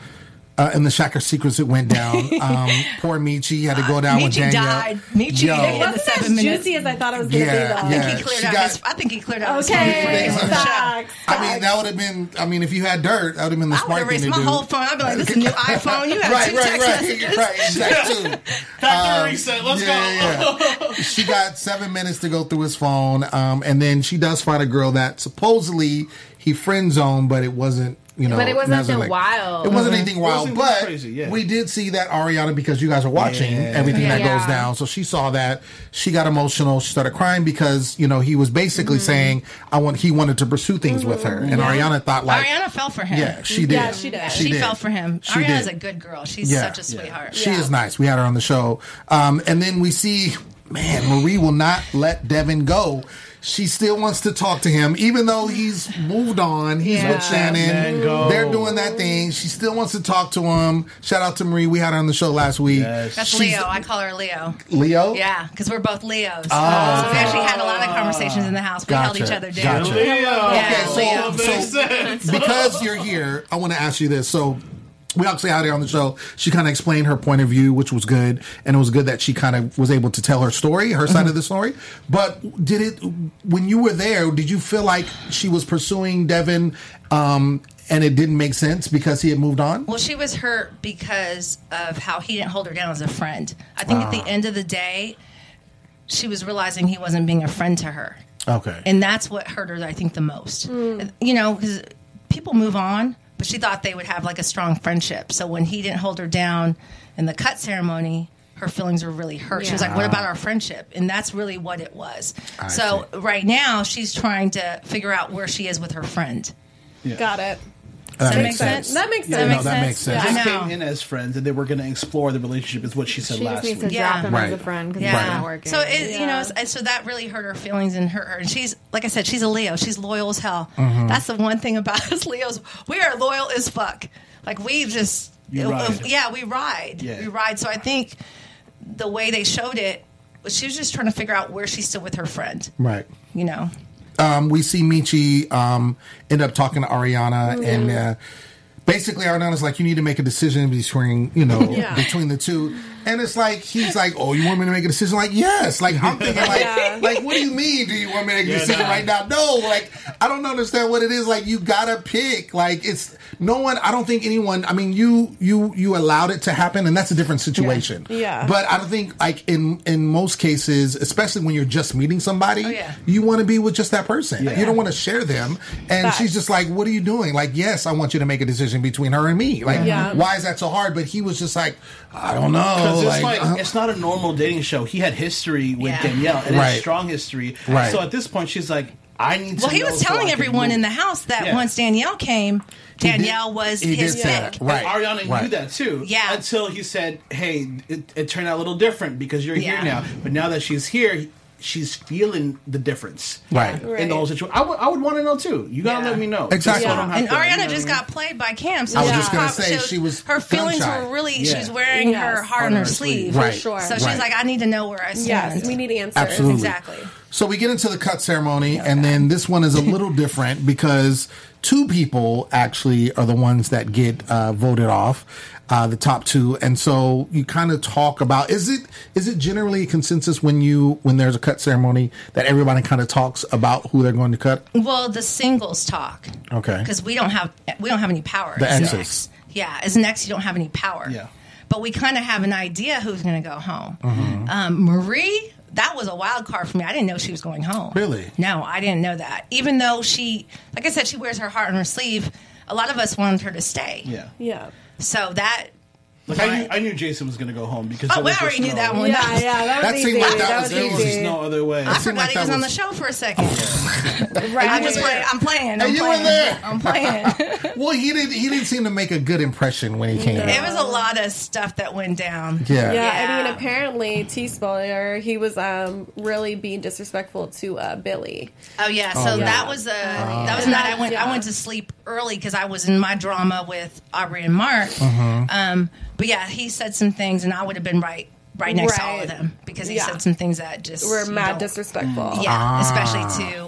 Speaker 2: uh, in the Shack of Secrets it went down. *laughs* Um, poor Michi had to go down with
Speaker 8: Michi
Speaker 2: Danielle.
Speaker 8: died. Michi
Speaker 2: Yo.
Speaker 8: died
Speaker 5: Wasn't
Speaker 8: seven
Speaker 5: as
Speaker 8: minutes.
Speaker 5: juicy as I thought it was going to
Speaker 2: Yeah,
Speaker 5: be, though.
Speaker 8: I think
Speaker 2: yeah.
Speaker 8: he cleared
Speaker 2: She
Speaker 8: out
Speaker 2: got-
Speaker 8: his. I think he cleared out
Speaker 5: Okay,
Speaker 8: phone before they went on the show.
Speaker 5: facts.
Speaker 2: I mean, that would have been. I mean, if you had dirt, that would have been the
Speaker 8: I would
Speaker 2: smart
Speaker 8: have
Speaker 2: thing
Speaker 8: erased
Speaker 2: to
Speaker 8: my whole phone. I'd be like, "This is a new *laughs* iPhone. You have
Speaker 2: right,
Speaker 8: two
Speaker 2: right,
Speaker 8: text
Speaker 2: right,
Speaker 8: messages."
Speaker 2: right, exactly. *laughs*
Speaker 4: Factory reset. Let's
Speaker 2: go. Yeah. she got seven minutes to go through his phone, um, and then she does find a girl that supposedly he friend zoned, but it wasn't. You know,
Speaker 6: But it wasn't
Speaker 2: nothing
Speaker 6: anything wild.
Speaker 2: It wasn't
Speaker 6: Mhm.
Speaker 2: anything wild,
Speaker 6: wasn't
Speaker 2: but
Speaker 4: crazy, yeah.
Speaker 2: we did see that Ariana because you guys are watching
Speaker 4: Yeah.
Speaker 2: everything that
Speaker 6: Yeah.
Speaker 2: goes down. So she saw that. She got emotional. She started crying because you know he was basically saying, "I want." He wanted to pursue things with her, and
Speaker 8: Yeah.
Speaker 2: Ariana thought like,
Speaker 8: Ariana fell for him.
Speaker 2: Yeah, she did.
Speaker 8: Yeah, she did.
Speaker 2: She
Speaker 8: She,
Speaker 2: did.
Speaker 8: fell for him.
Speaker 2: She
Speaker 8: Ariana's
Speaker 2: did.
Speaker 8: a good girl. She's
Speaker 2: Yeah.
Speaker 8: such a sweetheart.
Speaker 2: She is nice. We had her on the show. Um, and then we see, man, Marie will not let Devin go. She still wants to talk to him, even though he's moved on. He's
Speaker 4: Yeah.
Speaker 2: with Shannon. They're doing that thing. She still wants to talk to him. Shout out to Marie. We had her on the show last week.
Speaker 8: That's
Speaker 2: She's-
Speaker 8: Leo. I call her Leo.
Speaker 2: Leo?
Speaker 8: Yeah, because we're both Leos.
Speaker 2: Oh,
Speaker 8: so we actually had a lot of conversations in the house. We held each other down.
Speaker 2: Gotcha.
Speaker 8: Yeah,
Speaker 2: Okay, so, so because you're here, I want to ask you this. So we actually had her on the show. She kind of explained her point of view, which was good, and it was good that she kind of was able to tell her story, her side of the story. But did it when you were there? Did you feel like she was pursuing Devin, um, and it didn't make sense because he had moved on?
Speaker 8: Well, she was hurt because of how he didn't hold her down as a friend. I think at
Speaker 2: Ah.
Speaker 8: the end of the day, she was realizing he wasn't being a friend to her.
Speaker 2: Okay.
Speaker 8: And that's what hurt her, I think, the most. You know, because people move on, but she thought they would have like a strong friendship. So when he didn't hold her down in the cut ceremony, her feelings were really hurt. She was like, What about our friendship? And that's really what it was.
Speaker 6: I
Speaker 8: so right now, she's trying to figure out where she is with her friend.
Speaker 5: Got it.
Speaker 8: Does
Speaker 2: That
Speaker 8: that,
Speaker 2: makes
Speaker 8: make
Speaker 2: sense.
Speaker 8: sense?
Speaker 5: That makes
Speaker 8: Does
Speaker 5: sense.
Speaker 8: that
Speaker 2: No,
Speaker 8: make
Speaker 2: that
Speaker 8: sense?
Speaker 2: makes sense.
Speaker 8: Yeah, I know.
Speaker 4: came in as friends, and they were going to explore the relationship. Is what she said
Speaker 6: She just
Speaker 4: last
Speaker 6: needs
Speaker 4: week.
Speaker 6: to drop him as a
Speaker 2: Right.
Speaker 6: friend because
Speaker 8: Yeah.
Speaker 6: it's not working.
Speaker 8: So it, you know, so that really hurt her feelings and hurt her. And she's, like I said, she's a Leo. She's loyal as hell.
Speaker 2: Mm-hmm.
Speaker 8: That's the one thing about *laughs* us Leos. We are loyal as fuck. Like we just,
Speaker 4: You ride.
Speaker 8: yeah, we ride.
Speaker 4: Yeah.
Speaker 8: We ride. So I think the way they showed it, she was just trying to figure out where she's still with her friend.
Speaker 2: Right.
Speaker 8: You know.
Speaker 2: Um, we see Michi um, end up talking to Ariana, and uh, basically Ariana's like, you need to make a decision between you know *laughs*
Speaker 5: Yeah.
Speaker 2: between the two. And it's like he's like, oh, you want me to make a decision? Like, yes. Like I'm thinking, like, *laughs*
Speaker 5: Yeah.
Speaker 2: like what do you mean? Do you want me to make a
Speaker 4: Yeah,
Speaker 2: decision
Speaker 4: nah.
Speaker 2: right now? No, like I don't understand what it is. Like you gotta pick. Like it's no one. I don't think anyone. I mean, you you you allowed it to happen, and that's a different situation.
Speaker 5: Yeah.
Speaker 2: But I don't think like in in most cases, especially when you're just meeting somebody,
Speaker 8: Oh, yeah.
Speaker 2: you want to be with just that person.
Speaker 4: Yeah.
Speaker 2: You don't want to share them. And
Speaker 5: Facts.
Speaker 2: she's just like, "What are you doing?" Like, yes, I want you to make a decision between her and me. Like,
Speaker 5: Yeah.
Speaker 2: why is that so hard? But he was just like, I don't know.
Speaker 4: Because it's
Speaker 2: Like,
Speaker 4: like
Speaker 2: uh,
Speaker 4: it's not a normal dating show. He had history with
Speaker 8: Yeah.
Speaker 4: Danielle and
Speaker 2: Right.
Speaker 4: a strong history.
Speaker 2: Right.
Speaker 4: So at this point, she's like, I need to.
Speaker 8: Well, he
Speaker 4: know
Speaker 8: was telling
Speaker 4: I can
Speaker 8: everyone in the house that
Speaker 4: Yeah.
Speaker 8: once Danielle came, Danielle was
Speaker 2: he
Speaker 8: his pick.
Speaker 2: that. Right.
Speaker 4: And Ariana knew that too.
Speaker 8: Yeah.
Speaker 4: Until he said, "Hey, it, it turned out a little different because you're
Speaker 8: Yeah.
Speaker 4: here now." But now that she's here, she's feeling the difference.
Speaker 2: Right.
Speaker 4: In the whole situation, I would, want to know too. You gotta
Speaker 8: Yeah.
Speaker 4: let me know.
Speaker 2: Exactly.
Speaker 4: Just so I don't have
Speaker 8: And
Speaker 4: to, you know
Speaker 8: Ariana just
Speaker 4: I mean?
Speaker 8: got played by Cam. So
Speaker 2: I was just gonna say, she was
Speaker 8: her feelings
Speaker 2: gun-shy.
Speaker 8: were really.
Speaker 4: Yeah.
Speaker 8: She's wearing
Speaker 5: Yes.
Speaker 8: her heart on her sleeve.
Speaker 2: Right.
Speaker 5: sure.
Speaker 8: So she's like, I need to know where I stand.
Speaker 5: Yes, we need answers.
Speaker 2: Absolutely.
Speaker 8: Exactly.
Speaker 2: So we get into the cut ceremony, and then this one is a *laughs* little different because two people actually are the ones that get uh, voted off, uh, the top two, and so you kind of talk about is it is it generally a consensus when you when there's a cut ceremony that everybody kind of talks about who they're going to cut?
Speaker 8: Well, the singles talk
Speaker 2: Okay.
Speaker 8: because we don't have we don't have any power.
Speaker 2: The exes.
Speaker 8: next. Yeah, as next you don't have any power.
Speaker 4: Yeah.
Speaker 8: But we kind of have an idea who's going to go home.
Speaker 2: Mm-hmm.
Speaker 8: Um, Marie, that was a wild card for me. I didn't know she was going home.
Speaker 2: Really?
Speaker 8: No, I didn't know that. Even though she, like I said, she wears her heart on her sleeve. A lot of us wanted her to stay.
Speaker 4: Yeah.
Speaker 5: Yeah.
Speaker 8: So that.
Speaker 4: Like I knew, I knew Jason was going to go home because
Speaker 8: Oh, we already
Speaker 4: just
Speaker 8: knew that one.
Speaker 5: Yeah, yeah, that was
Speaker 2: That
Speaker 5: easy.
Speaker 2: like that
Speaker 5: that
Speaker 2: was
Speaker 5: was
Speaker 4: There was
Speaker 5: easy.
Speaker 4: just no other way.
Speaker 8: I forgot
Speaker 2: like
Speaker 8: he
Speaker 2: that
Speaker 8: was, on the show for a second. *laughs*
Speaker 5: Right.
Speaker 8: I'm just playing. I'm playing. I'm
Speaker 2: you were
Speaker 8: playing.
Speaker 2: there. *laughs*
Speaker 8: I'm playing. *laughs*
Speaker 2: Well, he didn't he didn't seem to make a good impression when he came.
Speaker 8: it was a lot of stuff that went down.
Speaker 2: Yeah.
Speaker 5: Yeah, I mean, apparently, T spoiler, he was um really being disrespectful to uh, Billy.
Speaker 8: Oh yeah, so
Speaker 2: Oh, yeah.
Speaker 8: that was a that was not. I went. I went to sleep early because I was in my drama with Aubrey and Mark.
Speaker 2: Mm-hmm.
Speaker 8: Um, but yeah, he said some things, and I would have been right right next to all of them because he
Speaker 5: Yeah.
Speaker 8: said some things that just
Speaker 5: Were mad
Speaker 8: don't-
Speaker 5: disrespectful.
Speaker 8: Yeah,
Speaker 2: Ah.
Speaker 8: especially to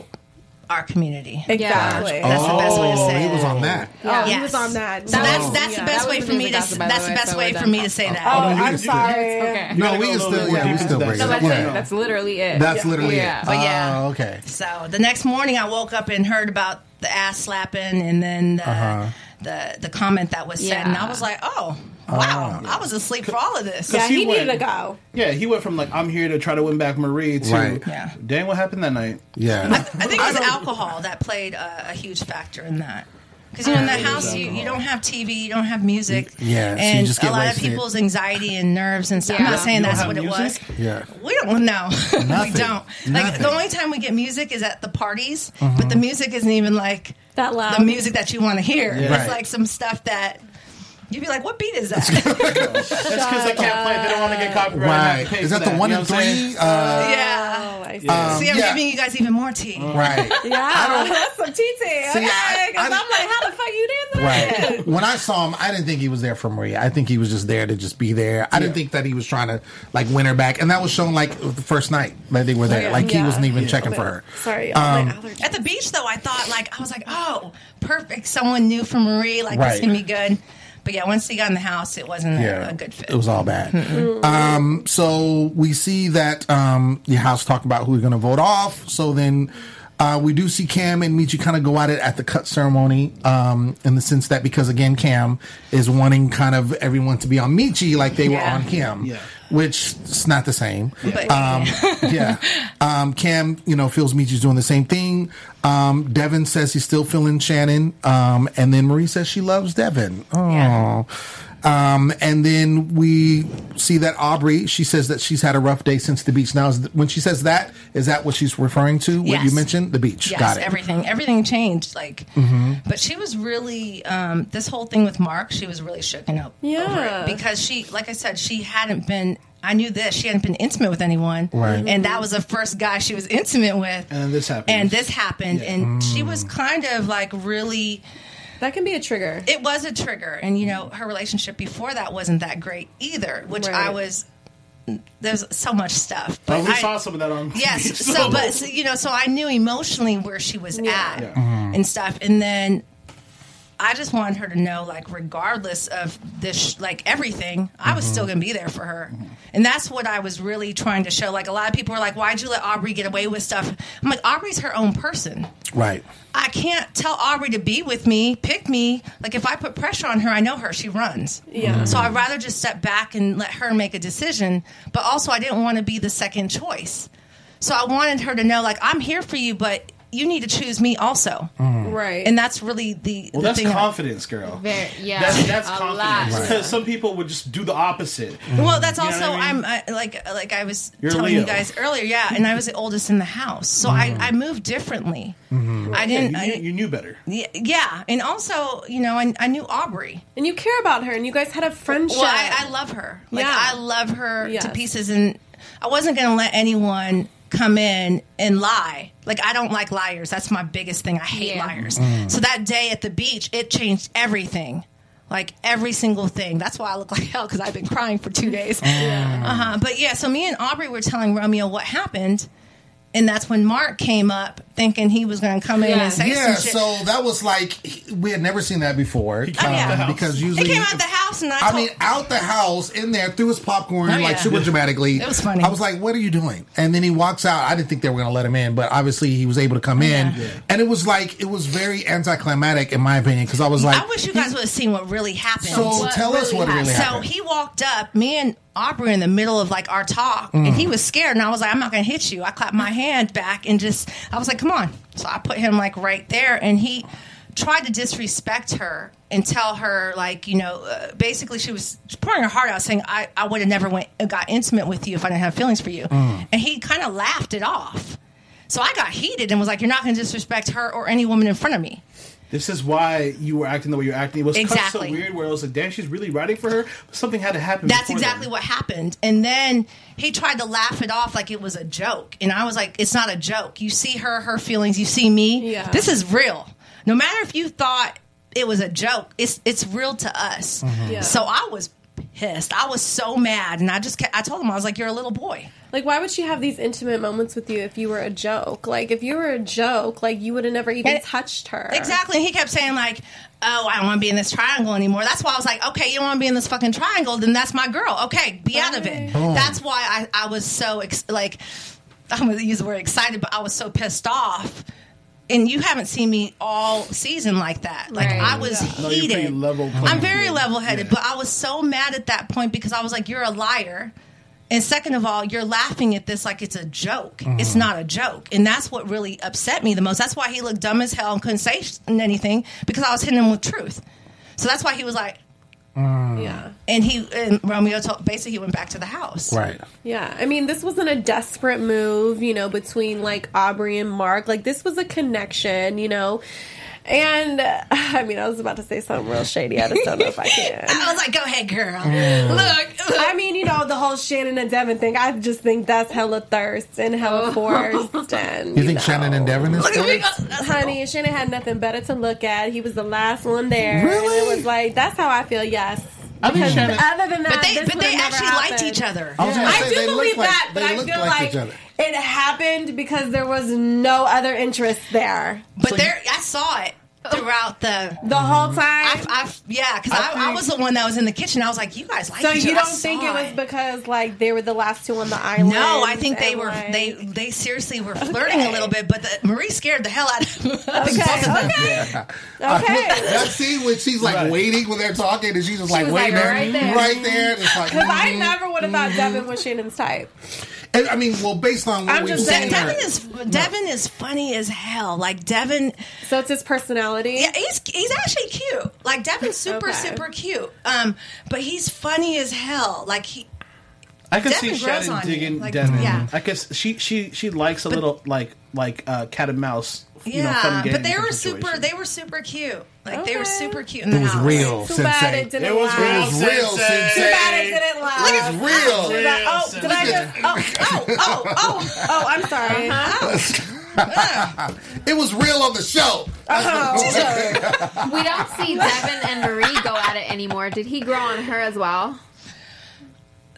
Speaker 8: our community.
Speaker 5: Exactly.
Speaker 8: That's the best way to
Speaker 2: Oh,
Speaker 8: say
Speaker 2: he was on that.
Speaker 5: Yeah, he
Speaker 8: Yes.
Speaker 5: was on that.
Speaker 8: So that's
Speaker 5: Oh.
Speaker 8: that's
Speaker 5: Yeah.
Speaker 8: the best
Speaker 6: That
Speaker 8: way for me to
Speaker 6: music gossip, by the
Speaker 8: that's the best way for me to say that.
Speaker 5: Oh,
Speaker 4: you
Speaker 5: I'm
Speaker 4: can- you can-
Speaker 5: sorry.
Speaker 6: Okay.
Speaker 2: No, we can still yeah, we still break
Speaker 4: that.
Speaker 6: So that's it. That's literally it.
Speaker 2: That's literally it.
Speaker 8: But yeah.
Speaker 2: Ah, okay.
Speaker 8: So the next morning, I woke up and heard about the ass slapping, and then the
Speaker 2: Uh-huh.
Speaker 8: the, the comment that was said, and I was like, oh wow. I was asleep for all of this.
Speaker 5: Yeah,
Speaker 4: he
Speaker 5: he needed to go.
Speaker 4: Yeah, he went from like I'm here to try to win back Marie to
Speaker 2: Right.
Speaker 8: Yeah.
Speaker 4: dang what happened that night.
Speaker 2: Yeah.
Speaker 8: I think it was alcohol that played a, a huge factor in that. Because you know, in the house, you, you don't have TV, you don't have music,
Speaker 2: Yeah, so you
Speaker 8: and
Speaker 2: just
Speaker 8: a lot
Speaker 2: wasted.
Speaker 8: of people's anxiety and nerves and stuff. I'm not saying that's
Speaker 4: have
Speaker 8: what it was.
Speaker 2: Yeah.
Speaker 8: We don't know. *laughs* we
Speaker 2: Nothing.
Speaker 8: don't. Like
Speaker 2: Nothing.
Speaker 8: the only time we get music is at the parties, but mm-hmm. the music isn't even like
Speaker 5: That loud.
Speaker 8: the music that you want to hear.
Speaker 4: Yeah.
Speaker 8: It's
Speaker 2: Right.
Speaker 8: like some stuff that you'd be like, "What beat is that?"
Speaker 4: That's because they can't play. it. They don't want to get copyrighted.
Speaker 2: Right.
Speaker 4: have to pay
Speaker 2: Is
Speaker 4: for
Speaker 2: that the one
Speaker 4: You
Speaker 2: in
Speaker 4: know what
Speaker 2: three? Uh,
Speaker 8: yeah.
Speaker 5: Oh, I see.
Speaker 2: Um,
Speaker 8: See, I'm
Speaker 2: yeah.
Speaker 8: giving you guys even more tea.
Speaker 2: right. *laughs*
Speaker 5: yeah, *laughs* that's some TT. Okay,
Speaker 2: See, I-
Speaker 5: because
Speaker 2: I-
Speaker 5: I'm like, how the fuck you did that?
Speaker 2: Right. When I saw him, I didn't think he was there for Maria. I think he was just there to just be there. I didn't think that he was trying to like win her back. And that was shown like the first night that they were there.
Speaker 5: yeah.
Speaker 2: Like he wasn't even checking for her.
Speaker 5: Sorry,
Speaker 2: Um,
Speaker 5: my.
Speaker 8: At the beach, though, I thought like I was like, "Oh, perfect! Someone new for Marie. Like
Speaker 2: Right.
Speaker 8: this can be good." But yeah, once he got in the house, it wasn't a, a good fit.
Speaker 2: It was all bad. um, so we see that um, the House talk about who we're going to vote off. So then uh, we do see Cam and Michi kind of go at it at the cut ceremony um, in the sense that because, again, Cam is wanting kind of everyone to be on Michi like they were on him.
Speaker 4: Yeah.
Speaker 2: Which is not the same.
Speaker 8: But-
Speaker 2: Um, *laughs* yeah. Um, Cam, you know, feels Michi's doing the same thing. Um, Devin says he's still feeling Shannon. Um, and then Marie says she loves Devin. Oh.
Speaker 8: Yeah.
Speaker 2: Um, and then we see that Aubrey, she says that she's had a rough day since the beach. Now, is when she says that, is that what she's referring to? What
Speaker 8: Yes.
Speaker 2: you mentioned? The beach.
Speaker 8: Yes,
Speaker 2: Got it.
Speaker 8: everything everything changed. Like,
Speaker 2: Mm-hmm.
Speaker 8: but she was really um, this whole thing with Mark. She was really shooken up over
Speaker 5: Yeah.
Speaker 8: it because she, like I said, she hadn't been. I knew this. She hadn't been intimate with anyone,
Speaker 2: Right.
Speaker 8: and that was the first guy she was intimate with.
Speaker 4: And this happened.
Speaker 8: And this happened, and she was
Speaker 2: Mm.
Speaker 8: kind of like really.
Speaker 5: That can be a trigger.
Speaker 8: It was a trigger, and you know her relationship before that wasn't that great either, which
Speaker 5: Right.
Speaker 8: I was. There's so much stuff,
Speaker 4: But we
Speaker 8: I-
Speaker 4: saw some of that on.
Speaker 8: Yes. So, but so, you know, so I knew emotionally where she was
Speaker 5: Yeah.
Speaker 8: at
Speaker 4: Yeah.
Speaker 2: Mm-hmm.
Speaker 8: and stuff, and then I just wanted her to know, like, regardless of this, like everything, I was still gonna be there for her, and that's what I was really trying to show. Like, a lot of people are like, "Why'd you let Aubrey get away with stuff?" I'm like, Aubrey's her own person.
Speaker 2: Right.
Speaker 8: I can't tell Aubrey to be with me, pick me. Like if I put pressure on her, I know her. She runs.
Speaker 5: Yeah.
Speaker 8: So I'd rather just step back and let her make a decision. But also, I didn't want to be the second choice. So I wanted her to know, like, I'm here for you, but you need to choose me also. Mm.
Speaker 5: Right.
Speaker 8: And that's really the,
Speaker 4: Well,
Speaker 8: the
Speaker 4: that's
Speaker 8: thing.
Speaker 4: confidence, girl.
Speaker 6: Very, yeah,
Speaker 4: That's, that's
Speaker 6: a
Speaker 4: confidence.
Speaker 6: lot.
Speaker 4: Because some people would just do the opposite.
Speaker 8: Well, that's
Speaker 4: You
Speaker 8: also
Speaker 4: I mean?
Speaker 8: I'm I, like like I was
Speaker 4: You're
Speaker 8: telling
Speaker 4: Leo.
Speaker 8: you guys earlier, yeah, and I was the oldest in the house, so I, mm-hmm. I moved differently. Mm-hmm. I didn't.
Speaker 4: Yeah, you,
Speaker 8: I,
Speaker 4: you knew better.
Speaker 8: yeah, yeah, and also you know I, I knew Aubrey.
Speaker 5: and you care about her, and you guys had a friendship.
Speaker 8: Well, I, I love her. Like
Speaker 5: Yeah.
Speaker 8: I love her
Speaker 5: Yes.
Speaker 8: to pieces, and I wasn't going to let anyone come in and lie. Like I don't like liars. That's my biggest thing. I hate
Speaker 6: Yeah.
Speaker 8: liars. So that day at the beach, it changed everything. Like every single thing. That's why I look *laughs* like hell because I've been crying for two days. Uh-huh. But yeah, so me and Aubrey were telling Romeo what happened, and that's when Mark came up thinking he was going to come in
Speaker 6: Yeah.
Speaker 8: and say
Speaker 2: Yeah,
Speaker 8: some shit.
Speaker 2: so that was like we had never seen that before.
Speaker 4: came out um, the house.
Speaker 2: because
Speaker 8: he
Speaker 2: usually
Speaker 8: came out the house, and I,
Speaker 2: I
Speaker 8: told,
Speaker 2: mean, out the house, in there, threw his popcorn
Speaker 8: Oh,
Speaker 2: like super dramatically.
Speaker 8: It was funny.
Speaker 2: I was like, "What are you doing?" And then he walks out. I didn't think they were going to let him in, but obviously he was able to come in. And it was like it was very anticlimactic, in my opinion, because I was like,
Speaker 8: I wish you guys would have seen what really happened.
Speaker 2: "So
Speaker 6: What
Speaker 2: tell us
Speaker 6: really
Speaker 2: what really happened.
Speaker 8: So he walked up, me and Aubrey in the middle of like our talk,
Speaker 2: Mm.
Speaker 8: and he was scared, and I was like, I'm not gonna hit you. I clapped my hand back and just, I was like, come on. So I put him like right there, and he tried to disrespect her and tell her like, you know, uh, basically she was pouring her heart out, saying, I, I would have never went got intimate with you if I didn't have feelings for you,
Speaker 2: Mm.
Speaker 8: and he kind of laughed it off. So I got heated and was like, "You're not going to disrespect her or any woman in front of me."
Speaker 4: This is why you were acting the way you're acting. It was cut
Speaker 8: Exactly.
Speaker 4: so weird where I was like, damn, she's really writing for her. But something had to happen.
Speaker 8: That's exactly
Speaker 4: then.
Speaker 8: what happened. And then he tried to laugh it off like it was a joke. And I was like, it's not a joke. You see her, her feelings, you see me.
Speaker 5: Yeah.
Speaker 8: This is real. No matter if you thought it was a joke, it's it's real to us.
Speaker 5: Yeah.
Speaker 8: So I was pissed. I was so mad. And I just kept, I told him, I was like, you're a little boy.
Speaker 5: Like, why would she have these intimate moments with you if you were a joke? Like, if you were a joke, like you would have never even
Speaker 8: And-
Speaker 5: touched her.
Speaker 8: Exactly. He kept saying like, "Oh, I don't want to be in this triangle anymore." That's why I was like, "Okay, you don't want to be in this fucking triangle? Then that's my girl. Okay, be out of it."
Speaker 2: Boom.
Speaker 8: That's why I, I was so ex- like, *laughs* I'm going to use the word excited, but I was so pissed off. And you haven't seen me all season like that. Like
Speaker 6: Right.
Speaker 8: I was
Speaker 4: No, you're
Speaker 8: heated.
Speaker 4: level
Speaker 8: I'm very
Speaker 4: field.
Speaker 8: level headed,
Speaker 4: Yeah.
Speaker 8: but I was so mad at that point because I was like, "You're a liar." And second of all, you're laughing at this like it's a joke. Mm-hmm. It's not a joke. And that's what really upset me the most. That's why he looked dumb as hell and couldn't say anything because I was hitting him with truth. So that's why he was like, Mm.
Speaker 5: Yeah.
Speaker 8: and he, and Romeo told, basically he went back to the house.
Speaker 2: right.
Speaker 5: Yeah. I mean, this wasn't a desperate move, you know, between like Aubrey and Mark. Like, this was a connection, you know. And uh, *laughs* I mean, I was about to say something real shady. I just don't know if I can. *laughs*
Speaker 8: I was like, go ahead, girl.
Speaker 2: Mm.
Speaker 8: Look,
Speaker 5: I mean, you know, the whole Shannon and Devin thing. I just think that's hella thirst and hella forced. *laughs* And
Speaker 2: You think
Speaker 5: know.
Speaker 2: Shannon and Devin is
Speaker 8: look at me.
Speaker 2: good?
Speaker 5: Honey, Shannon had nothing better to look at. He was the last one there.
Speaker 2: Really?
Speaker 5: And it was like, that's how I feel, yes.
Speaker 4: I think Shannon-
Speaker 5: other than that,
Speaker 8: But they,
Speaker 5: this
Speaker 8: but they
Speaker 5: would've never
Speaker 8: actually liked each other.
Speaker 2: I was gonna
Speaker 5: I do
Speaker 2: they
Speaker 5: believe
Speaker 2: like-
Speaker 5: that, but
Speaker 2: they
Speaker 5: I feel
Speaker 2: like
Speaker 5: like,
Speaker 2: each other.
Speaker 5: it happened because there was no other interest there.
Speaker 8: But there, I saw it throughout the
Speaker 5: The whole mm-hmm. time.
Speaker 8: I, I, yeah, because I, I, was the one that was in the kitchen. I was like, "You guys like
Speaker 5: so
Speaker 8: each
Speaker 5: you
Speaker 8: other." I
Speaker 5: don't think it was because like they were the last two on the island?
Speaker 8: No, I think they were
Speaker 5: like-
Speaker 8: they they seriously were flirting a little bit, but the, Marie scared the hell out of them. I think
Speaker 5: Okay,
Speaker 8: both of them.
Speaker 5: okay.
Speaker 2: I-
Speaker 5: Okay.
Speaker 2: Uh, that scene when she's like
Speaker 4: Right.
Speaker 2: waiting when they're talking and she's just like
Speaker 6: was,
Speaker 2: waiting
Speaker 6: like, right there.
Speaker 2: right there. It's like, *laughs*
Speaker 5: Because I
Speaker 2: mm-hmm.
Speaker 5: never would have thought mm-hmm. Devin was Shannon's type.
Speaker 2: And, I mean, well, based on what
Speaker 5: I'm
Speaker 2: we've
Speaker 5: just saying-
Speaker 2: her-
Speaker 8: Devin is Devin is funny as hell. Like Devin,
Speaker 5: So it's his personality.
Speaker 8: yeah, he's he's actually cute. Like Devin's super
Speaker 5: Okay.
Speaker 8: super cute. Um, but he's funny as hell. Like he,
Speaker 4: I could
Speaker 8: Devin
Speaker 4: see Shannon
Speaker 8: on you.
Speaker 4: digging
Speaker 8: Like,
Speaker 4: Devin.
Speaker 8: yeah.
Speaker 4: I guess she she she likes a little like like uh, cat and mouse. You know, fun
Speaker 8: yeah.
Speaker 4: game
Speaker 8: but they were
Speaker 4: situation.
Speaker 8: super. They were super cute. Like they were super cute in
Speaker 2: it
Speaker 8: the
Speaker 2: was
Speaker 8: house.
Speaker 2: real,
Speaker 5: Too bad it didn't
Speaker 4: It was
Speaker 5: last.
Speaker 4: real,
Speaker 2: It was real,
Speaker 4: Sensei.
Speaker 5: Too bad it didn't last.
Speaker 2: It was real.
Speaker 5: Oh, did I just? Oh,
Speaker 8: Oh, oh, oh.
Speaker 5: oh, I'm sorry.
Speaker 2: It was real on the show.
Speaker 5: Oh, *laughs* *laughs*
Speaker 6: We don't see Devin and Marie go at it anymore. Did he grow on her as well?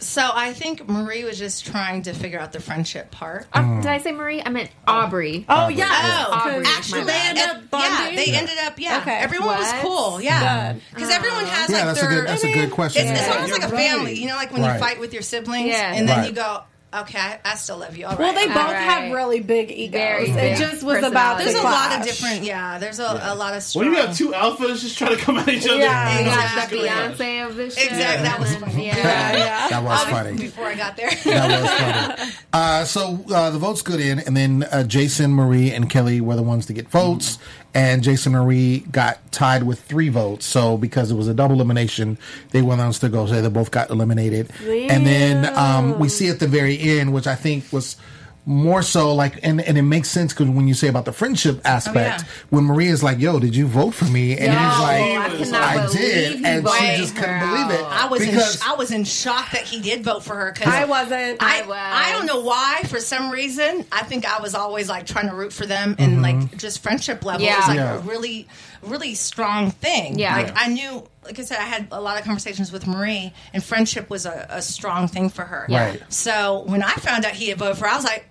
Speaker 8: So I think Marie was just trying to figure out the friendship part.
Speaker 6: Uh, Did I say Marie? I meant Aubrey.
Speaker 5: Oh, yeah.
Speaker 8: Oh,
Speaker 6: Aubrey.
Speaker 8: actually, they ended up Yeah, they ended up. Yeah,
Speaker 5: Okay.
Speaker 8: everyone was cool. Yeah,
Speaker 5: Good.
Speaker 8: because everyone has
Speaker 2: Yeah,
Speaker 8: like
Speaker 2: that's a
Speaker 8: their.
Speaker 2: good- that's a good question.
Speaker 8: It's, it's
Speaker 2: Yeah.
Speaker 8: almost like a
Speaker 4: You're
Speaker 8: family.
Speaker 4: right.
Speaker 8: You know, like when
Speaker 2: Right.
Speaker 8: you fight with your siblings,
Speaker 6: Yeah.
Speaker 8: and then
Speaker 2: Right.
Speaker 8: you go, "Okay, I, I still love you." All right.
Speaker 5: Well, they both
Speaker 6: All right.
Speaker 5: have really big egos.
Speaker 6: Very
Speaker 5: it
Speaker 6: big
Speaker 5: just was about
Speaker 8: There's
Speaker 5: the
Speaker 8: a lot of different. Yeah, there's a, a lot of.
Speaker 4: When you have two alphas just trying to come at each other,
Speaker 5: Yeah.
Speaker 4: you know,
Speaker 6: Got
Speaker 4: it's
Speaker 6: the
Speaker 4: just gonna happen.
Speaker 6: Beyonce of this shit.
Speaker 8: Exactly, that was funny.
Speaker 6: Yeah.
Speaker 5: Yeah.
Speaker 2: That was
Speaker 8: Um,
Speaker 2: funny.
Speaker 8: Before I got there.
Speaker 2: That was funny. *laughs* Uh, so uh, the votes got in, and then uh, Jason, Marie, and Kelly were the ones to get votes. And Jason Marie got tied with three votes. So because it was a double elimination, they went on to go. So they both got eliminated. And then um, we see at the very end, which I think was more so like, and, and it makes sense because when you say about the friendship oh, aspect,
Speaker 8: yeah.
Speaker 2: when Marie is like, "Yo, did you vote for me?" and
Speaker 6: Yo,
Speaker 2: he's
Speaker 6: I
Speaker 2: like,
Speaker 6: cannot
Speaker 2: "I did," and she
Speaker 6: voted
Speaker 2: just couldn't
Speaker 6: girl.
Speaker 2: believe it.
Speaker 8: I was
Speaker 2: because
Speaker 8: in, I was in shock that he did vote for her because
Speaker 5: I wasn't.
Speaker 8: I,
Speaker 6: I was.
Speaker 8: I don't know why. For some reason, I think I was always like trying to root for them, and mm-hmm. like just friendship level
Speaker 6: Yeah.
Speaker 8: is like
Speaker 2: Yeah.
Speaker 8: a really, really strong thing.
Speaker 6: Yeah.
Speaker 8: like I knew. Like I said, I had a lot of conversations with Marie, and friendship was a, a strong thing for her.
Speaker 2: Right.
Speaker 8: So when I found out he had voted for, her, I was like,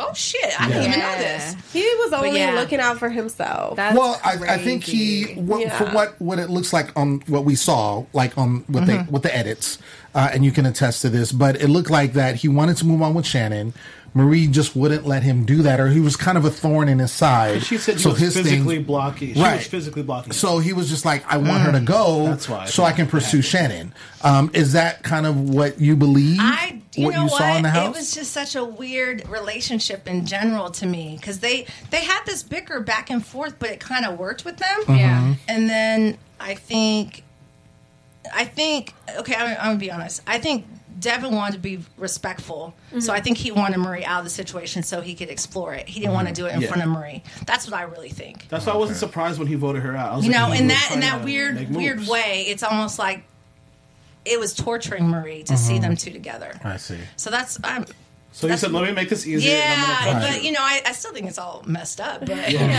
Speaker 8: "Oh shit! I didn't even know this."
Speaker 5: He was only
Speaker 8: yeah.
Speaker 5: looking out for himself.
Speaker 6: That's
Speaker 2: well, I, I think he
Speaker 6: crazy.
Speaker 2: what,
Speaker 5: Yeah.
Speaker 2: for what what it looks like on what we saw, like on with
Speaker 8: Mm-hmm.
Speaker 2: the with the edits, uh, and you can attest to this. But it looked like that he wanted to move on with Shannon. Marie just wouldn't let him do that, or he was kind of a thorn in his side.
Speaker 4: She said he
Speaker 2: so
Speaker 4: was
Speaker 2: his
Speaker 4: physically
Speaker 2: thing,
Speaker 4: blocking. She
Speaker 2: Right.
Speaker 4: was physically blocking.
Speaker 2: So he was just like, I want her to go,
Speaker 4: That's why I
Speaker 2: so I can pursue
Speaker 4: happened.
Speaker 2: Shannon. Um, is that kind of what you believe?
Speaker 8: I, you
Speaker 2: what
Speaker 8: know
Speaker 2: you
Speaker 8: what?
Speaker 2: saw in the house?
Speaker 8: It was just such a weird relationship in general to me because they they had this bicker back and forth, but it kind of worked with them.
Speaker 2: Mm-hmm.
Speaker 6: Yeah.
Speaker 8: And then I think, I think, okay, I'm, I'm gonna be honest. I think Devin wanted to be respectful,
Speaker 6: Mm-hmm.
Speaker 8: so I think he wanted Marie out of the situation so he could explore it. He didn't want to do it in
Speaker 4: Yeah.
Speaker 8: front of Marie. That's what I really think.
Speaker 4: That's why I wasn't surprised when he voted her out. I was
Speaker 8: You know,
Speaker 4: he
Speaker 8: in that in that weird weird way, it's almost like it was torturing Marie to see them two together.
Speaker 2: Mm-hmm. I see.
Speaker 8: So that's I'm.
Speaker 4: So you said, "Let me make this easier." and I'm
Speaker 8: Yeah, but
Speaker 4: you."
Speaker 8: you know, I, I still think it's all messed up. But
Speaker 5: I
Speaker 8: at the
Speaker 5: don't
Speaker 8: end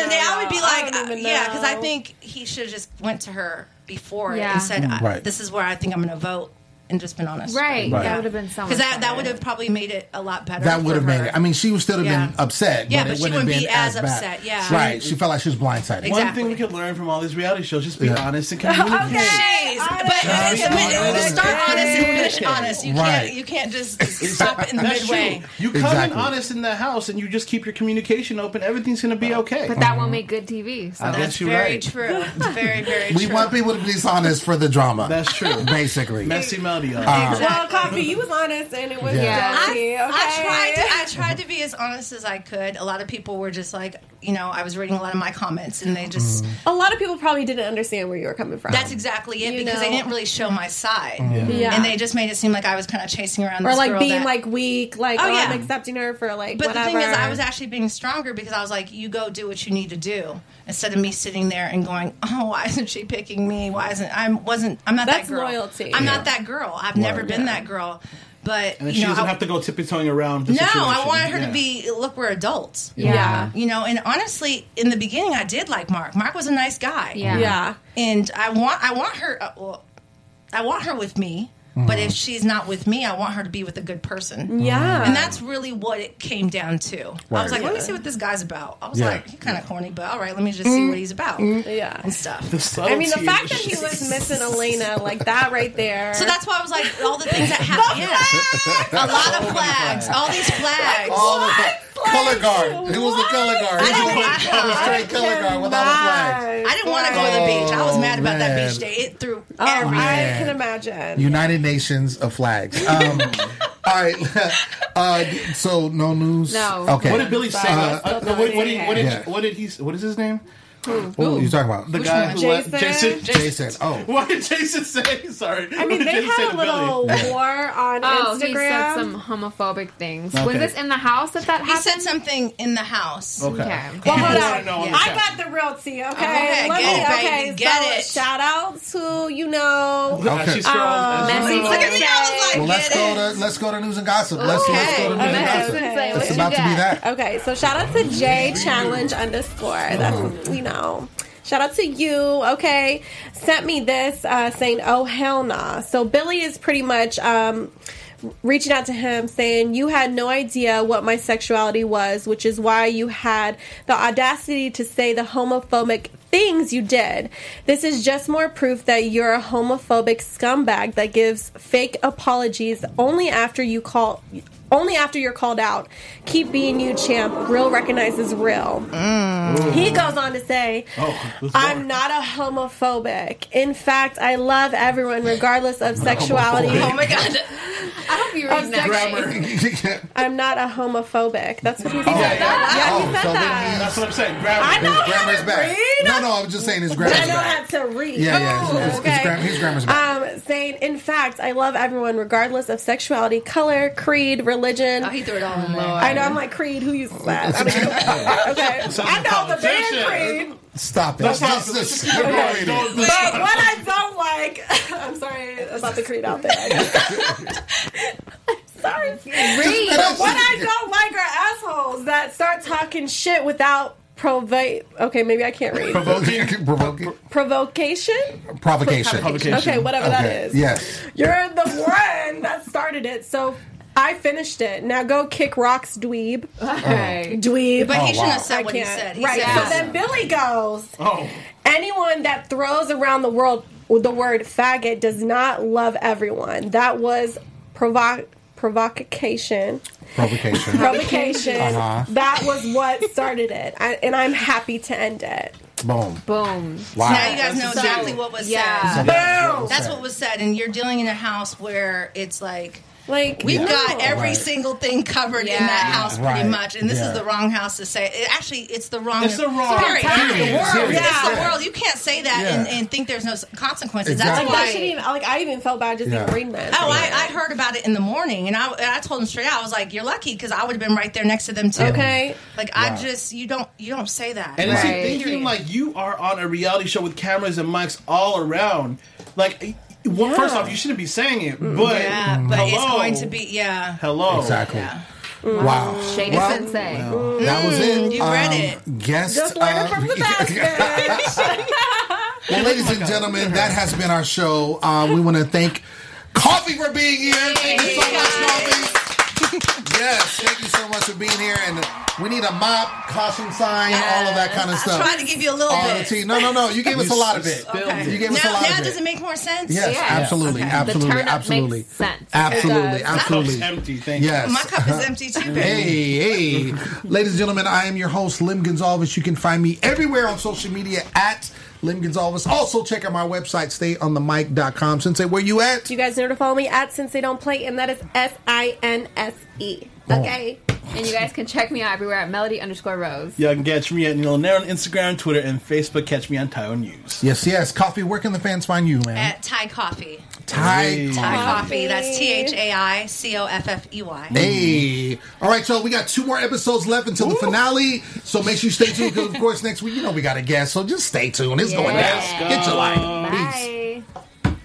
Speaker 8: of the day,
Speaker 5: know,
Speaker 8: I would be like,
Speaker 5: I
Speaker 8: uh, yeah, because I think he should have just went to her before
Speaker 6: Yeah.
Speaker 8: and said,
Speaker 2: Right.
Speaker 8: "This is where I think I'm going to vote," and just been honest.
Speaker 6: Right.
Speaker 2: Right.
Speaker 6: That would have been so
Speaker 8: Because that, that would have probably made it a lot better.
Speaker 2: That would have made it. I mean, she would still have
Speaker 8: Yeah.
Speaker 2: been upset,
Speaker 8: Yeah,
Speaker 2: but
Speaker 8: but
Speaker 2: it
Speaker 8: she
Speaker 2: wouldn't have
Speaker 8: wouldn't
Speaker 2: been
Speaker 8: be as
Speaker 2: bad.
Speaker 8: upset, yeah.
Speaker 2: Right. She felt like she was blindsided.
Speaker 4: One thing we can learn from all these reality shows: just be
Speaker 2: Yeah.
Speaker 4: honest and communicate. *laughs*
Speaker 8: Jeez, but but- but
Speaker 2: honest.
Speaker 8: start honest and finish honest. You
Speaker 2: Right.
Speaker 8: can't you can't just stop it in the
Speaker 4: That's
Speaker 8: midway.
Speaker 4: true. You come
Speaker 2: Exactly.
Speaker 4: in honest in the house, and you just keep your communication open. Everything's going to be okay.
Speaker 6: But that won't make good TV. So
Speaker 4: I guess
Speaker 8: That's
Speaker 4: you're
Speaker 8: very
Speaker 4: right.
Speaker 8: true. It's very very
Speaker 2: We want people to be honest for the drama.
Speaker 4: That's true.
Speaker 2: Basically.
Speaker 4: Messy Melody. y'all. Uh-huh.
Speaker 5: Well, Coffey, you was honest, and it was
Speaker 2: Yeah.
Speaker 5: jealousy.
Speaker 8: I,
Speaker 5: Okay?
Speaker 8: I tried to I tried to be as honest as I could. A lot of people were just like, you know, I was reading a lot of my comments and they just
Speaker 5: A lot of people probably didn't understand where you were coming from.
Speaker 8: that's exactly it
Speaker 5: You
Speaker 8: because they didn't really show my side.
Speaker 5: Yeah.
Speaker 8: And they just made it seem like I was kind of chasing around
Speaker 5: or
Speaker 8: this
Speaker 5: like
Speaker 8: girl
Speaker 5: being
Speaker 8: that-
Speaker 5: like weak, like
Speaker 8: Oh,
Speaker 5: oh,
Speaker 8: yeah.
Speaker 5: I'm accepting her for like
Speaker 8: But
Speaker 5: whatever.
Speaker 8: the thing is, I was actually being stronger because I was like, "You go do what you need to do," instead of me sitting there and going, "Oh, why isn't she picking me? Why isn't I wasn't I'm not
Speaker 5: That's
Speaker 8: that girl.
Speaker 5: loyalty.
Speaker 8: I'm
Speaker 5: Yeah.
Speaker 8: not that girl. I've never been that girl." But
Speaker 4: and then
Speaker 8: you
Speaker 4: she
Speaker 8: know,
Speaker 4: doesn't
Speaker 8: I-
Speaker 4: have to go tiptoeing around. The
Speaker 8: no, I
Speaker 4: situation.
Speaker 8: wanted her
Speaker 4: Yeah.
Speaker 8: to be. Look, we're adults.
Speaker 6: Yeah.
Speaker 5: Yeah.
Speaker 8: You know, and honestly, in the beginning, I did like Mark. Mark was a nice guy.
Speaker 6: Yeah.
Speaker 5: yeah.
Speaker 8: and I want I want her. Uh, well, I want her with me.
Speaker 4: Mm-hmm.
Speaker 8: But if she's not with me, I want her to be with a good person.
Speaker 5: Yeah.
Speaker 8: And that's really what it came down to. I was
Speaker 2: Right.
Speaker 8: like, let me see what this guy's about. I was
Speaker 2: Yeah.
Speaker 8: like, he's kind of corny, but all right, let me just see what he's about
Speaker 5: Yeah.
Speaker 8: and stuff.
Speaker 4: The
Speaker 5: I mean, the fact that he was missing Elena, like that right there.
Speaker 8: So that's why I was like, all the things that happened. Yeah. A lot of flags. All these flags.
Speaker 2: All the color guard. Who was the color guard? He
Speaker 8: didn't-
Speaker 2: was the-
Speaker 8: I-
Speaker 2: straight color guard with all the flags.
Speaker 8: I didn't want to go to the beach. I was mad about that beach day. It threw
Speaker 5: Oh,
Speaker 8: everything.
Speaker 5: I can imagine.
Speaker 2: United Nations of flags. Um, *laughs* all right. *laughs* Uh, so no news.
Speaker 6: No.
Speaker 2: Okay.
Speaker 4: What did Billy say?
Speaker 2: Uh,
Speaker 4: Uh, what, what, did, what, did,
Speaker 2: Yeah.
Speaker 4: what did he? What is his name?
Speaker 2: What are you talking about?
Speaker 4: The guy
Speaker 8: one?
Speaker 4: who let
Speaker 5: Jason?
Speaker 4: Jason.
Speaker 2: Jason. Oh.
Speaker 4: What did Jason say? Sorry.
Speaker 5: I mean,
Speaker 4: What did
Speaker 5: they
Speaker 4: Jason say
Speaker 5: had
Speaker 4: to
Speaker 5: a little
Speaker 4: Billy?
Speaker 5: war on
Speaker 6: Oh, he said
Speaker 5: Instagram.
Speaker 6: some homophobic things.
Speaker 4: Okay.
Speaker 6: Was this in the house that that
Speaker 8: He
Speaker 6: happened?
Speaker 8: said something in the house.
Speaker 4: Okay.
Speaker 6: Okay.
Speaker 5: Well, hold on.
Speaker 4: wanna know
Speaker 5: I got the real tea, okay?
Speaker 8: Okay,
Speaker 5: Let
Speaker 8: get
Speaker 5: me,
Speaker 8: it,
Speaker 5: okay,
Speaker 8: get
Speaker 5: so
Speaker 8: it.
Speaker 5: shout out to, you know,
Speaker 2: Okay.
Speaker 4: she's scrolling.
Speaker 5: Um,
Speaker 6: Messy
Speaker 8: Look at me. I was like,
Speaker 2: Well, let's
Speaker 8: get
Speaker 2: go
Speaker 8: it.
Speaker 2: to let's go to news and gossip. Let's, let's
Speaker 8: Okay.
Speaker 2: go to news and
Speaker 5: Okay,
Speaker 2: gossip.
Speaker 5: okay.
Speaker 6: What
Speaker 2: It's
Speaker 6: you
Speaker 2: about to be
Speaker 6: got?
Speaker 2: that.
Speaker 5: Okay, so shout out to J Challenge underscore. That's you know. Shout out to you. Okay, sent me this uh, saying, "Oh hell nah." So Billy is pretty much. Um, reaching out to him saying you had no idea what my sexuality was which is why you had the audacity to say the homophobic things you did this is just more proof that you're a homophobic scumbag that gives fake apologies only after you call only after you're called out. Keep being you, champ. Real recognizes real. Mm. He goes on to say,
Speaker 4: Oh,
Speaker 5: I'm not a homophobic. In fact, I love everyone regardless of sexuality.
Speaker 8: Oh my god.
Speaker 6: I hope you
Speaker 5: Of
Speaker 6: read that.
Speaker 5: sex- *laughs* I'm not a homophobic. That's what he said.
Speaker 2: Oh,
Speaker 5: Yeah,
Speaker 2: yeah.
Speaker 5: he
Speaker 2: Oh,
Speaker 5: said
Speaker 2: so
Speaker 5: that.
Speaker 2: he's-
Speaker 4: That's what I'm saying. Grammar.
Speaker 5: I know
Speaker 2: His
Speaker 5: how to
Speaker 2: back.
Speaker 5: read.
Speaker 2: No, no, I was just saying his
Speaker 5: grammar.
Speaker 2: I
Speaker 5: know how to read.
Speaker 2: Yeah, yeah, his-
Speaker 5: Oh,
Speaker 2: his- his
Speaker 5: okay.
Speaker 2: gram- his grammar's back.
Speaker 5: Um, saying, in fact, I love everyone regardless of sexuality, color, creed, religion.
Speaker 6: Oh, he threw it all in there.
Speaker 5: I know. I'm like Creed. Who uses that? I don't know. okay, *laughs* I know the band Creed.
Speaker 2: Stop it.
Speaker 5: Okay.
Speaker 2: This- this- this-
Speaker 5: Okay. But what I don't like, *laughs* I'm sorry about the Creed out there. *laughs* sorry.
Speaker 6: Read.
Speaker 5: But what I don't like are assholes that start talking shit without provoke. Okay, maybe I can't read.
Speaker 2: Provoking. *laughs* Provoking.
Speaker 5: Provocation.
Speaker 2: Provocation.
Speaker 5: Okay, whatever that
Speaker 2: Okay,
Speaker 5: is.
Speaker 2: Yes.
Speaker 5: You're the one that started it, so I finished it. Now go kick rocks, dweeb.
Speaker 6: Okay. Oh.
Speaker 5: Dweeb.
Speaker 8: But he
Speaker 2: Oh,
Speaker 8: shouldn't
Speaker 2: wow.
Speaker 8: have said
Speaker 5: I
Speaker 8: what he
Speaker 5: can't.
Speaker 8: said. He
Speaker 5: right.
Speaker 8: said
Speaker 5: So then Billy goes.
Speaker 4: Oh.
Speaker 5: Anyone that throws around the world the word faggot does not love everyone. That was provo- provocation.
Speaker 2: Provocation. *laughs*
Speaker 5: Provocation.
Speaker 2: Uh-huh.
Speaker 5: That was what started it, I, and I'm happy to end it.
Speaker 2: Boom.
Speaker 6: Boom.
Speaker 2: Wow.
Speaker 8: Now you guys know exactly what was
Speaker 6: Yeah.
Speaker 8: said.
Speaker 5: Boom.
Speaker 8: That's what was said, and you're dealing in a house where it's like
Speaker 5: Like
Speaker 8: we've
Speaker 5: no.
Speaker 8: got every
Speaker 2: Right.
Speaker 8: single thing covered in that house pretty
Speaker 2: Right.
Speaker 8: much, and this
Speaker 2: Yeah.
Speaker 8: is the wrong house to say. It, actually, it's the wrong.
Speaker 4: It's the wrong-
Speaker 8: Period.
Speaker 4: Period.
Speaker 8: It's the world.
Speaker 4: Period.
Speaker 8: It's the world. You can't say that
Speaker 2: Yeah.
Speaker 8: and, and think there's no consequences.
Speaker 2: Exactly.
Speaker 5: Like,
Speaker 8: That's
Speaker 5: I
Speaker 8: why.
Speaker 5: shouldn't even, like I even felt bad just
Speaker 2: Yeah.
Speaker 5: even reading that.
Speaker 8: Oh, I, I heard about it in the morning, and I, and I told him straight out. I was like, "You're lucky because I would have been right there next to them too."
Speaker 5: Okay.
Speaker 8: Like I just you don't you don't say that.
Speaker 4: And it's
Speaker 6: Right.
Speaker 4: thinking like you are on a reality show with cameras and mics all around. Like, well, first off, you shouldn't be saying it, but
Speaker 8: yeah, but
Speaker 4: hello,
Speaker 8: it's going to be yeah.
Speaker 4: hello.
Speaker 2: Exactly.
Speaker 8: Yeah.
Speaker 2: Wow.
Speaker 6: Shady
Speaker 2: Well,
Speaker 6: sensei.
Speaker 2: That was it. Um,
Speaker 8: you read it.
Speaker 2: Guest.
Speaker 5: Just learn
Speaker 2: uh,
Speaker 5: it from the *laughs* best. *laughs* *laughs*
Speaker 2: Well, ladies and gentlemen, that has been our show. Uh, we want to thank Coffey for being here. Thank you so much, Coffey. yes, thank you so much for being here. And we need a mop, caution sign, all of that kind of stuff.
Speaker 8: I
Speaker 2: stuff.
Speaker 8: tried to give you a little
Speaker 2: all
Speaker 8: bit.
Speaker 2: tea. No, no, no. You gave us a lot of it.
Speaker 8: Okay.
Speaker 2: You gave us a lot of it.
Speaker 8: now
Speaker 2: of
Speaker 8: does
Speaker 2: it.
Speaker 8: it make more sense?
Speaker 2: Yes,
Speaker 8: Yeah.
Speaker 2: absolutely,
Speaker 8: Okay.
Speaker 2: absolutely,
Speaker 6: The
Speaker 2: absolutely,
Speaker 6: makes sense.
Speaker 2: absolutely,
Speaker 6: It does.
Speaker 2: absolutely.
Speaker 4: Cup's empty. Thank you.
Speaker 2: Yes.
Speaker 8: My cup is empty too, baby.
Speaker 2: Hey, hey. Ladies and gentlemen, I am your host, Lim Gonzalez. You can find me everywhere on social media at Lim Gonzalez. Also, check out my website, stayonthemic.com. Sensei, where you at?
Speaker 5: Do you guys know to follow me at Since They Don't Play, and that is S I N S E. Okay.
Speaker 6: And you guys can check me out everywhere at melody underscore rose.
Speaker 4: Y'all can catch me at Neil Nair on Instagram, Twitter, and Facebook. Catch me on Taiwan News.
Speaker 2: Yes, yes. Coffey, where can the fans find you, man?
Speaker 8: At Thai Coffey.
Speaker 2: Thai
Speaker 8: Thai Coffey. That's T H A I C O F F E Y.
Speaker 2: Hey. All right, y'all. We got two more episodes left until the finale. So make sure you stay tuned because, of course, next week, you know, we got a guest. So just stay tuned. It's going
Speaker 6: Yeah.
Speaker 2: down. Get your life. Peace.
Speaker 6: Bye.